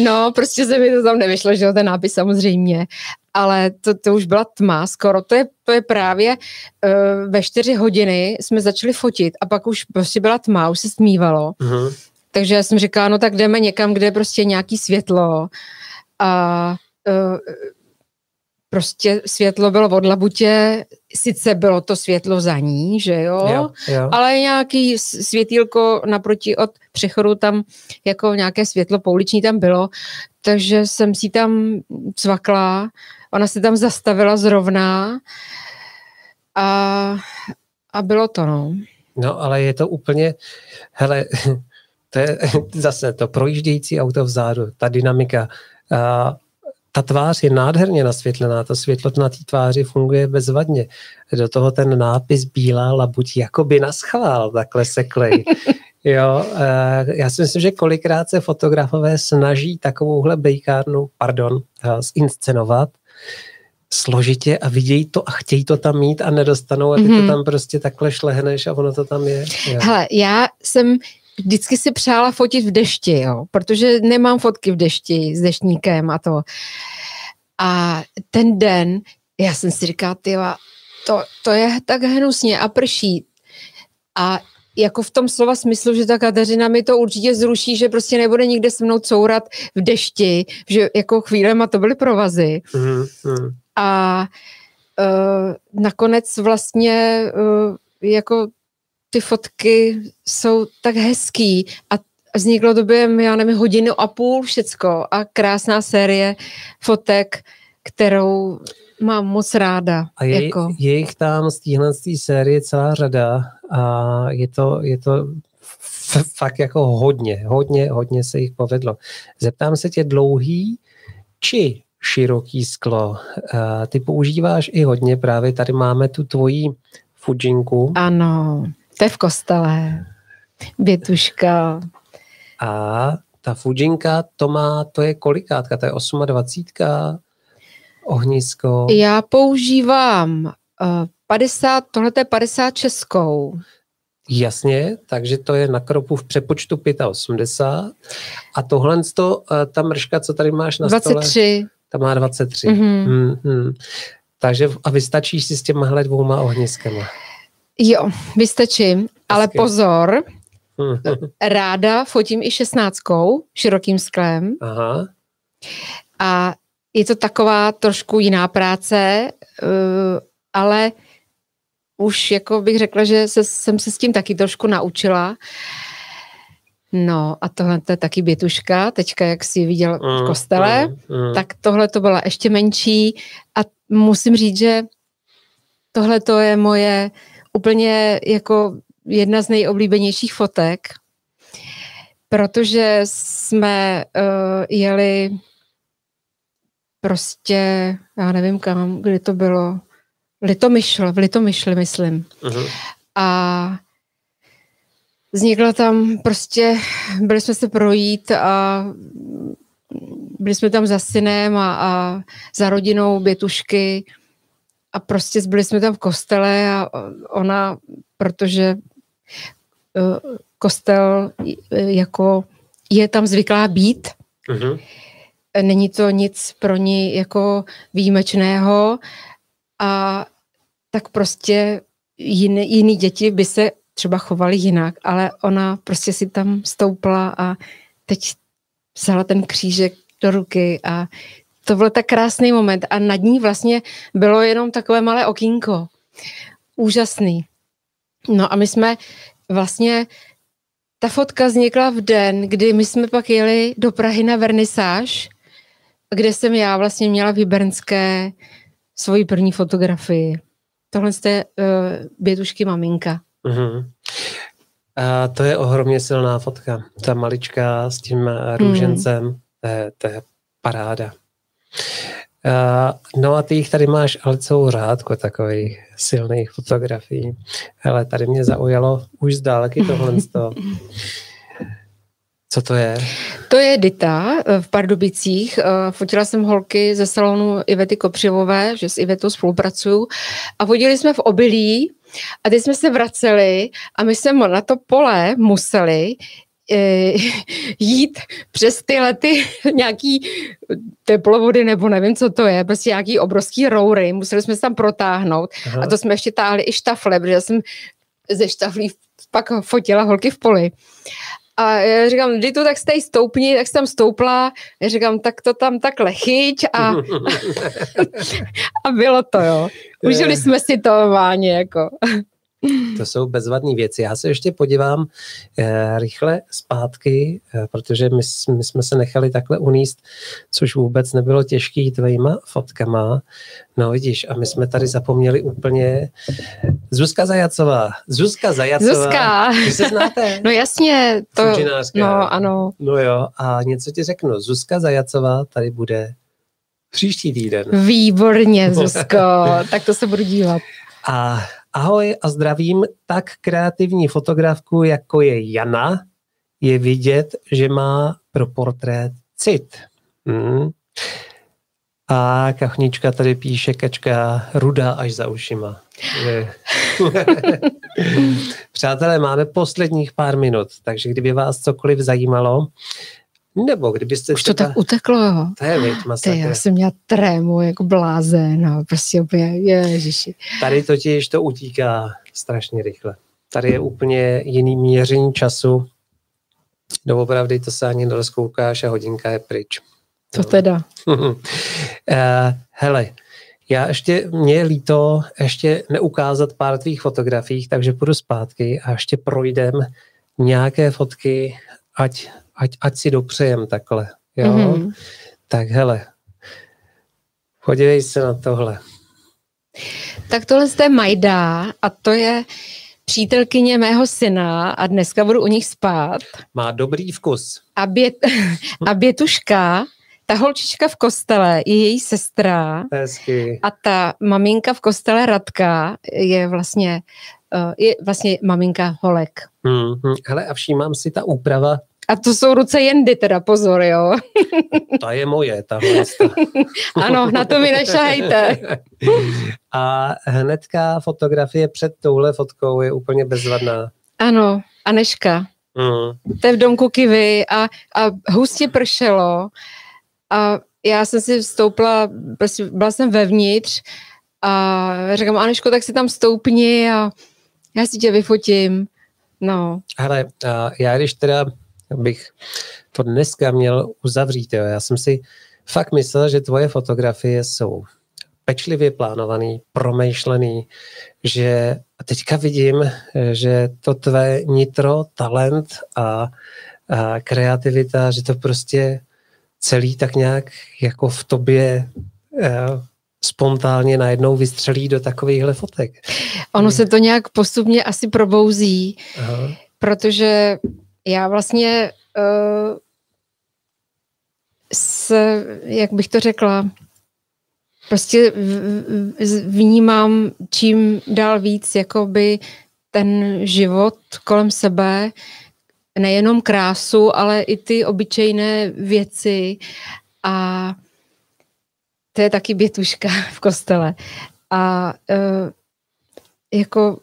no, prostě se mi to tam nevyšlo, že jo, ten nápis samozřejmě, ale to, to už byla tma skoro, to je, to je právě uh, ve čtyři hodiny jsme začali fotit a pak už prostě byla tma, už se stmívalo. Uh-huh. Takže já jsem říkala, no tak jdeme někam, kde je prostě nějaký světlo a uh, prostě světlo bylo od labutě, sice bylo to světlo za ní, že jo, jo, jo. ale nějaký světýlko naproti od přechodu tam, jako nějaké světlo pouliční tam bylo, takže jsem si tam cvakla, ona se tam zastavila zrovna a, a bylo to, no. No, ale je to úplně, hele, *laughs* to je *laughs* zase to projíždějící auto vzadu, ta dynamika, ta tvář je nádherně nasvětlená, to světlo na té tváři funguje bezvadně. Do toho ten nápis bílá labuť jakoby naschvál, takhle seklej. *laughs* Jo, já si myslím, že kolikrát se fotografové snaží takovouhle bejkárnu, pardon, eh, zinscenovat, složitě a vidějí to a chtějí to tam mít a nedostanou a ty mm-hmm. to mhm. tam prostě takhle šlehneš a ono to tam je. Jo. Hele, já jsem vždycky si přála fotit v dešti, jo, protože nemám fotky v dešti s deštníkem a to. A ten den, já jsem si říkala, tyva, to, to je tak hnusně a prší. A jako v tom slova smyslu, že ta Kateřina mi to určitě zruší, že prostě nebude nikde se mnou courat v dešti, že jako chvílema to byly provazy. Mm-hmm. A uh, nakonec vlastně uh, jako ty fotky jsou tak hezký a vzniklo to během, já nevím, hodinu a půl všecko a krásná série fotek, kterou mám moc ráda. A je, jako. je jich tam z téhle série celá řada a je to, je to fakt jako hodně, hodně, hodně se jich povedlo. Zeptám se tě dlouhý či široký sklo. Ty používáš i hodně, právě tady máme tu tvoji Fujinku. Ano. To je v kostele. Bětuška. A ta Fujinka, to má, to je kolikátka? To je 28. ohnisko. Já používám uh, 50, tohle je 50 českou. Jasně, takže to je na kropu v přepočtu 85. A tohle, to, eh, ta mrška, co tady máš na 23. stole, ta má 23. Mm-hmm. Mm-hmm. Takže a vystačíš si s těma dvouma ohniskama. Jo, vystačím, ale pozor, *laughs* ráda fotím i šestnáctkou, širokým sklem. Aha. A je to taková trošku jiná práce, uh, ale už jako bych řekla, že se, jsem se s tím taky trošku naučila. No a tohle to je taky bětuška, teďka jak jsi viděl v mm, kostele, mm, mm. tak tohle to byla ještě menší a musím říct, že tohle to je moje úplně jako jedna z nejoblíbenějších fotek, protože jsme uh, jeli prostě, já nevím kam, kdy to bylo, Litomyšl, v Litomyšli, myslím. Uh-huh. A vznikla tam prostě, byli jsme se projít a byli jsme tam za synem a, a za rodinou Bětušky a prostě byli jsme tam v kostele a ona, protože e, kostel e, jako je tam zvyklá být, uh-huh. není to nic pro ní jako výjimečného a tak prostě jiný, jiný děti by se třeba chovali jinak, ale ona prostě si tam stoupla a teď vzala ten křížek do ruky a to byl tak krásný moment a nad ní vlastně bylo jenom takové malé okýnko. Úžasný. No a my jsme vlastně, ta fotka vznikla v den, kdy my jsme pak jeli do Prahy na vernisáž, kde jsem já vlastně měla v Hybernské svoji první fotografii. Tohle je uh, Bětušky maminka. Uh-huh. A to je ohromně silná fotka. Ta malička s tím růžencem, hmm. to, je, to je paráda. Uh, no a ty jich tady máš ale celou řádku takových silných fotografií. Hele, tady mě zaujalo už z dálky tohle. Co to je? To je Dita eh, v Pardubicích. Eh, fotila jsem holky ze salonu Ivety Kopřivové, že s Ivetou spolupracuju. A fotili jsme v obilí a teď jsme se vraceli a my jsme na to pole museli *laughs* jít přes ty lety *laughs* nějaký teplovody nebo nevím, co to je, prostě nějaký obrovský roury, museli jsme se tam protáhnout Aha. a to jsme ještě táhli i štafle, protože jsem ze štaflí pak fotila holky v poli. A já říkám, kdy tu tak stej stoupni, tak jsem tam stoupla, já říkám, tak to tam takhle chyť a, *laughs* a bylo to, jo. Užili jsme si to váně, jako. *laughs* To jsou bezvadné věci. Já se ještě podívám eh, rychle zpátky, eh, protože my, my jsme se nechali takhle uníst, což vůbec nebylo těžký tvojima fotkama. No vidíš, a my jsme tady zapomněli úplně Zuzka Zajacová. Zuzka Zajacová. Zuzka. Vy se znáte? *laughs* No jasně. To, no ano. No jo, a něco ti řeknu. Zuzka Zajacová tady bude příští týden. Výborně, *laughs* Zuzko. tak to se budu dívat. A ahoj a zdravím, tak kreativní fotografku, jako je Jana, je vidět, že má pro portrét cit. Hmm. A kachnička tady píše kačka ruda až za ušima. *laughs* Přátelé, máme posledních pár minut, takže kdyby vás cokoliv zajímalo, nebo kdybyste... Už to třeba... tak uteklo, jo. To je věď, Ty, já jsem měla trému jako blázen, no, prostě úplně, ježiši. Tady totiž to utíká strašně rychle. Tady je úplně jiný měření času. Doopravdy to se ani nerozkoukáš a hodinka je pryč. To no. teda. uh, *laughs* hele, já ještě, mě je líto ještě neukázat pár tvých fotografií, takže půjdu zpátky a ještě projdem nějaké fotky, ať ať, ať si dopřejem takhle. Jo? Mm-hmm. Tak hele, podívej se na tohle. Tak tohle je Majda a to je přítelkyně mého syna a dneska budu u nich spát. Má dobrý vkus. A, bět, *laughs* a Bětuška, ta holčička v kostele je její sestra. Hezky. A ta maminka v kostele Radka je vlastně, eh, je vlastně maminka Holek. Hmm, hele, a všímám si ta úprava a to jsou ruce jendy, teda pozor, jo. *laughs* ta je moje, tahle. *laughs* ano, na to mi nešahejte. A hnedka fotografie před touhle fotkou je úplně bezvadná. Ano, Aneška. Mm. To je v domku Kivy a, a hustě pršelo a já jsem si vstoupila, prostě byla jsem vevnitř a říkám, Aneško, tak si tam stoupni a já si tě vyfotím. No. Ale já když teda bych to dneska měl uzavřít. Jo. Já jsem si fakt myslel, že tvoje fotografie jsou pečlivě plánovaný, promýšlený, že a teďka vidím, že to tvé nitro, talent a, a kreativita, že to prostě celý tak nějak jako v tobě eh, spontánně najednou vystřelí do takovýchhle fotek. Ono se to nějak postupně asi probouzí, Aha. protože já vlastně uh, s, jak bych to řekla, prostě vnímám čím dál víc jakoby ten život kolem sebe, nejenom krásu, ale i ty obyčejné věci a to je taky bětuška *laughs* v kostele. A uh, jako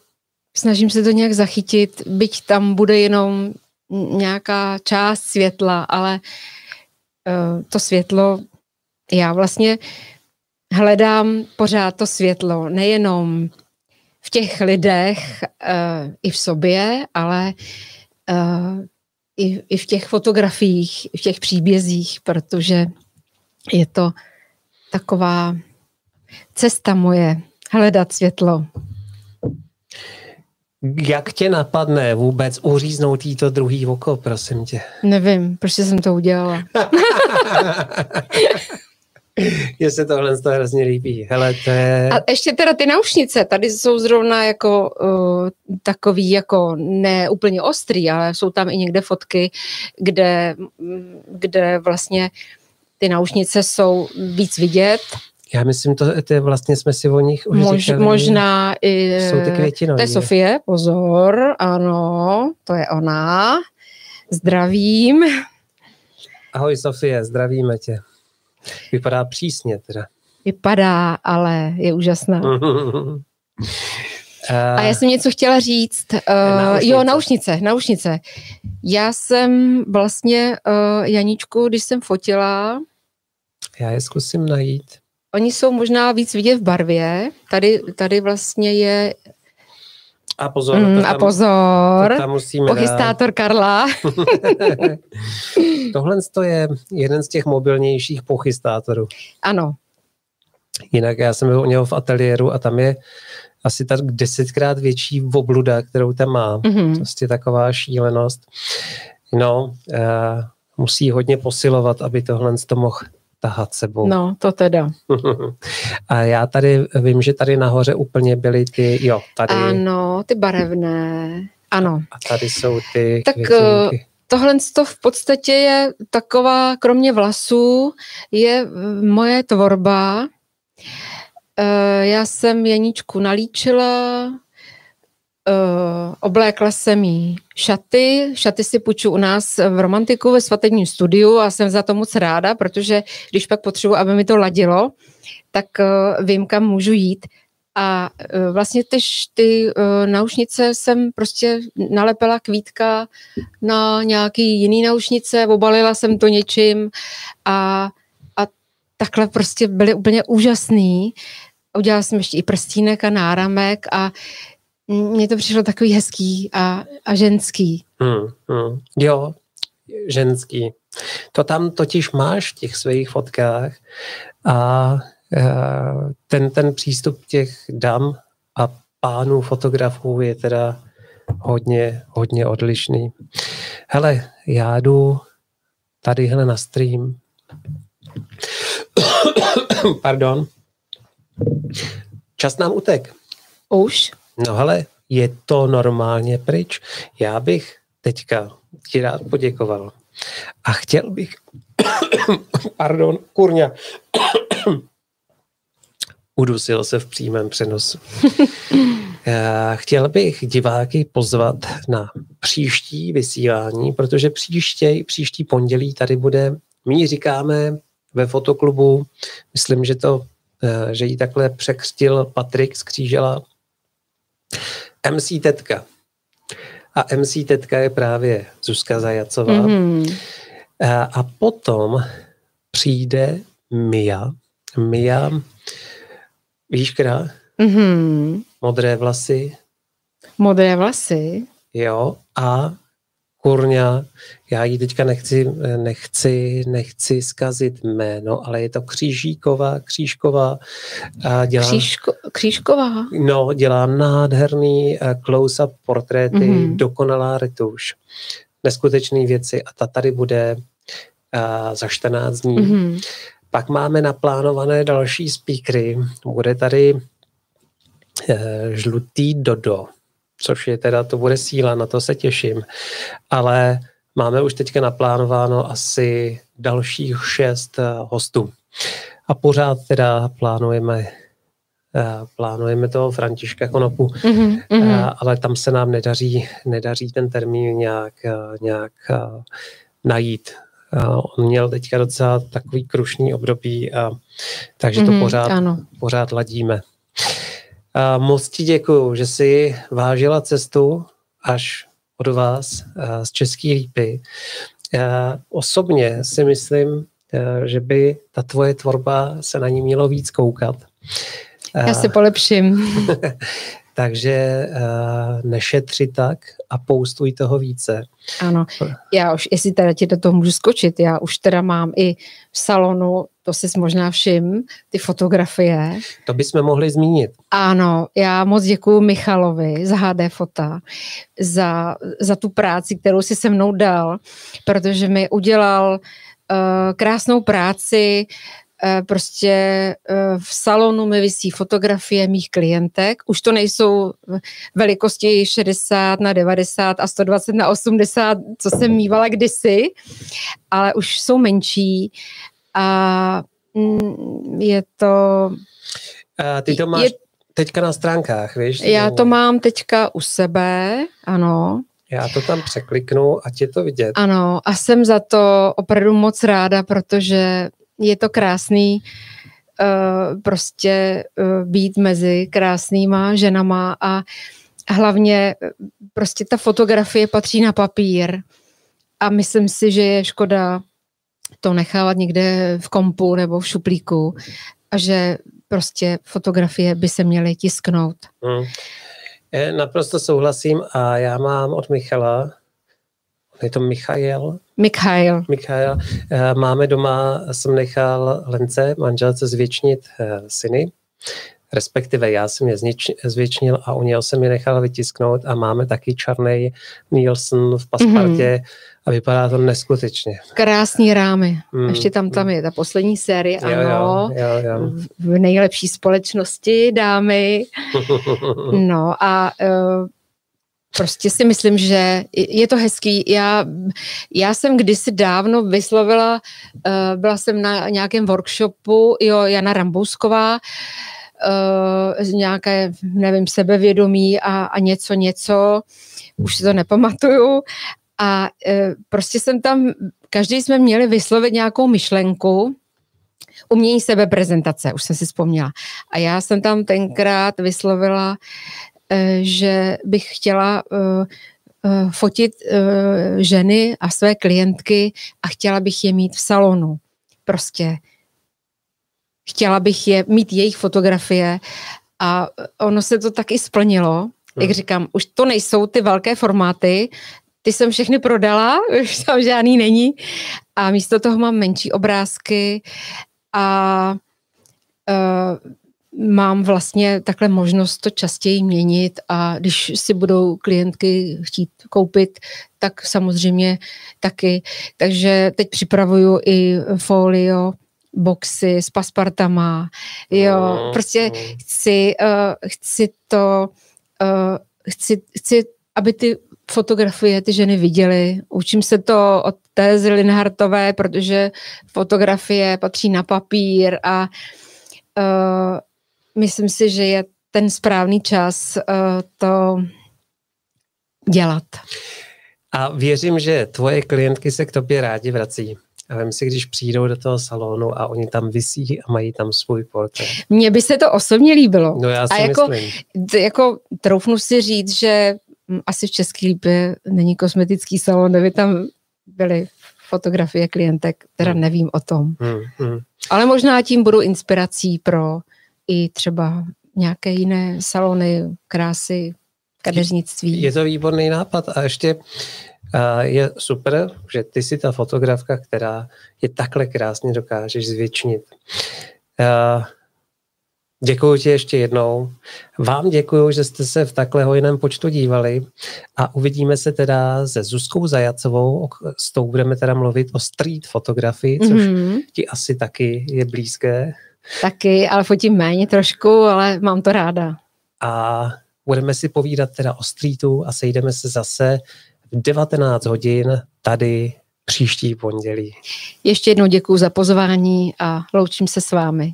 snažím se to nějak zachytit, byť tam bude jenom nějaká část světla, ale uh, to světlo, já vlastně hledám pořád to světlo, nejenom v těch lidech, uh, i v sobě, ale uh, i, i v těch fotografiích, v těch příbězích, protože je to taková cesta moje hledat světlo. Jak tě napadne vůbec uříznout jí to druhý oko, prosím tě? Nevím, proč jsem to udělala. *laughs* Mně se tohle to hrozně líbí. Hele, to je... A ještě teda ty naušnice, tady jsou zrovna jako uh, takový jako ne úplně ostrý, ale jsou tam i někde fotky, kde, kde vlastně ty naušnice jsou víc vidět. Já myslím, to, to je vlastně jsme si o nich už Mož, říkali. Možná i... Jsou ty květinový. To je Sofie, pozor, ano, to je ona. Zdravím. Ahoj Sofie, zdravíme tě. Vypadá přísně teda. Vypadá, ale je úžasná. *laughs* A já jsem něco chtěla říct. Uh, jo, naušnice, naušnice. Já jsem vlastně uh, Janičku, když jsem fotila... Já je zkusím najít. Oni jsou možná víc vidět v barvě. Tady, tady vlastně je a pozor. Mm, tam, a pozor. To tam musíme Pochystátor dát. Karla. *laughs* Tohle je jeden z těch mobilnějších pochystátorů. Ano. Jinak já jsem byl u něho v ateliéru a tam je asi tak desetkrát větší obluda, kterou tam má. Mm-hmm. Prostě taková šílenost. No, uh, musí hodně posilovat, aby tohle to mohl tahat sebou. No, to teda. *laughs* A já tady vím, že tady nahoře úplně byly ty, jo, tady. Ano, ty barevné, ano. A tady jsou ty Tak květinky. Eh, tohle to v podstatě je taková, kromě vlasů, je moje tvorba. Eh, já jsem Janíčku nalíčila, Uh, oblékla jsem jí šaty, šaty si půjču u nás v Romantiku ve svatebním studiu a jsem za to moc ráda, protože když pak potřebuji, aby mi to ladilo, tak uh, vím, kam můžu jít. A uh, vlastně ty, ty uh, naušnice jsem prostě nalepila kvítka na nějaký jiný naušnice, obalila jsem to něčím a, a takhle prostě byly úplně úžasný. Udělala jsem ještě i prstínek a náramek a uh, mně to přišlo takový hezký a, a ženský. Hmm, hmm. Jo, ženský. To tam totiž máš v těch svých fotkách a e, ten, ten přístup těch dam a pánů fotografů je teda hodně, hodně odlišný. Hele, já jdu tadyhle na stream. *coughs* Pardon. Čas nám utek. Už? No ale je to normálně pryč. Já bych teďka ti rád poděkoval. A chtěl bych, *coughs* pardon, kurňa, *coughs* udusil se v přímém přenosu. *coughs* Chtěl bych diváky pozvat na příští vysílání, protože příště, příští pondělí tady bude, my říkáme ve fotoklubu, myslím, že to, eh, že ji takhle překřtil Patrik z Křížela, MC Tetka. A MC Tetka je právě Zuzka Zajacová. Mm-hmm. A, a potom přijde Mia. Mia, víš, která? Mm-hmm. Modré vlasy. Modré vlasy? Jo, a kurňa, já ji teďka nechci, nechci, nechci zkazit jméno, ale je to Křížíková, Křížková. A dělá, Křížko, Křížková? No, dělá nádherný eh, close-up portréty, mm-hmm. dokonalá retuš, neskutečné věci a ta tady bude uh, za 14 dní. Mm-hmm. Pak máme naplánované další speakery. Bude tady uh, žlutý Dodo, což je teda, to bude síla, na to se těším. Ale máme už teďka naplánováno asi dalších šest eh, hostů. a pořád teda plánujeme plánujeme toho Františka Konopu, mm-hmm. ale tam se nám nedaří, nedaří ten termín nějak, nějak najít. On měl teďka docela takový krušný období, a, takže mm-hmm, to mhm, pořád, ano. pořád ladíme. A moc ti děkuju, že jsi vážila cestu až od vás z České lípy. Já osobně si myslím, že by ta tvoje tvorba se na ní mělo víc koukat. Já si polepším. *laughs* Takže uh, nešetři tak a poustuj toho více. Ano, já už, jestli teda ti do toho můžu skočit, já už teda mám i v salonu, to si možná všim, ty fotografie. To bychom mohli zmínit. Ano, já moc děkuji Michalovi z HD Fota za, za tu práci, kterou si se mnou dal, protože mi udělal uh, krásnou práci, prostě eh, v salonu mi vysí fotografie mých klientek. Už to nejsou velikosti 60 na 90 a 120 na 80, co jsem mývala kdysi, ale už jsou menší a mm, je to... A ty to máš je, teďka na stránkách, víš? Já to mám teďka u sebe, ano. Já to tam překliknu a tě to vidět. Ano, a jsem za to opravdu moc ráda, protože je to krásný uh, prostě uh, být mezi krásnýma ženama a hlavně uh, prostě ta fotografie patří na papír a myslím si, že je škoda to nechávat někde v kompu nebo v šuplíku a že prostě fotografie by se měly tisknout. Hmm. Naprosto souhlasím a já mám od Michala je to Michael. Michael. Michael. Eh, máme doma, jsem nechal Lence, manželce, zvětšnit eh, syny, respektive já jsem je zvětšnil a u něho jsem je nechal vytisknout a máme taky černý Nielsen v paspartě mm-hmm. a vypadá to neskutečně. Krásný rámy. Mm. Ještě tam tam je ta poslední série, jo, ano. Jo, jo, jo. V nejlepší společnosti, dámy. *laughs* no a uh, prostě si myslím, že je to hezký. Já, já jsem kdysi dávno vyslovila, uh, byla jsem na nějakém workshopu, jo, Jana Rambousková, uh, nějaké, nevím, sebevědomí a, a něco, něco, už si to nepamatuju. A uh, prostě jsem tam, každý jsme měli vyslovit nějakou myšlenku, umění sebeprezentace, už jsem si vzpomněla. A já jsem tam tenkrát vyslovila, Eh, že bych chtěla eh, eh, fotit ženy a své klientky a chtěla bych je mít v salonu. Prostě chtěla bych je mít jejich fotografie a ono se to taky splnilo. Hmm. Jak říkám, už to nejsou ty velké formáty, ty jsem všechny prodala, *laughs* už tam žádný není a místo toho mám menší obrázky a uh, mám vlastně takhle možnost to častěji měnit a když si budou klientky chtít koupit, tak samozřejmě taky. Takže teď připravuju i folio, boxy s paspartama, jo, prostě chci, uh, chci to, uh, chci, chci, aby ty fotografie ty ženy viděly. Učím se to od Tézy Linhartové, protože fotografie patří na papír a uh, myslím si, že je ten správný čas uh, to dělat. A věřím, že tvoje klientky se k tobě rádi vrací. A vím si, když přijdou do toho salonu a oni tam vysí a mají tam svůj portrét. Mně by se to osobně líbilo. No já si a jako, myslím. jako troufnu si říct, že asi v České lípě není kosmetický salon, kde by tam byly fotografie klientek, teda hmm. nevím o tom. Hmm, hmm. Ale možná tím budou inspirací pro i třeba nějaké jiné salony krásy, kadeřnictví. Je to výborný nápad a ještě je super, že ty jsi ta fotografka, která je takhle krásně dokážeš zvětšnit. Děkuji ti ještě jednou. Vám děkuji, že jste se v takhle hojném počtu dívali a uvidíme se teda se Zuzkou Zajacovou, s tou budeme teda mluvit o street fotografii, což mm-hmm. ti asi taky je blízké. Taky, ale fotím méně trošku, ale mám to ráda. A budeme si povídat teda o streetu a sejdeme se zase v 19 hodin tady příští pondělí. Ještě jednou děkuji za pozvání a loučím se s vámi.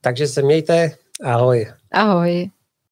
Takže se mějte. Ahoj. Ahoj.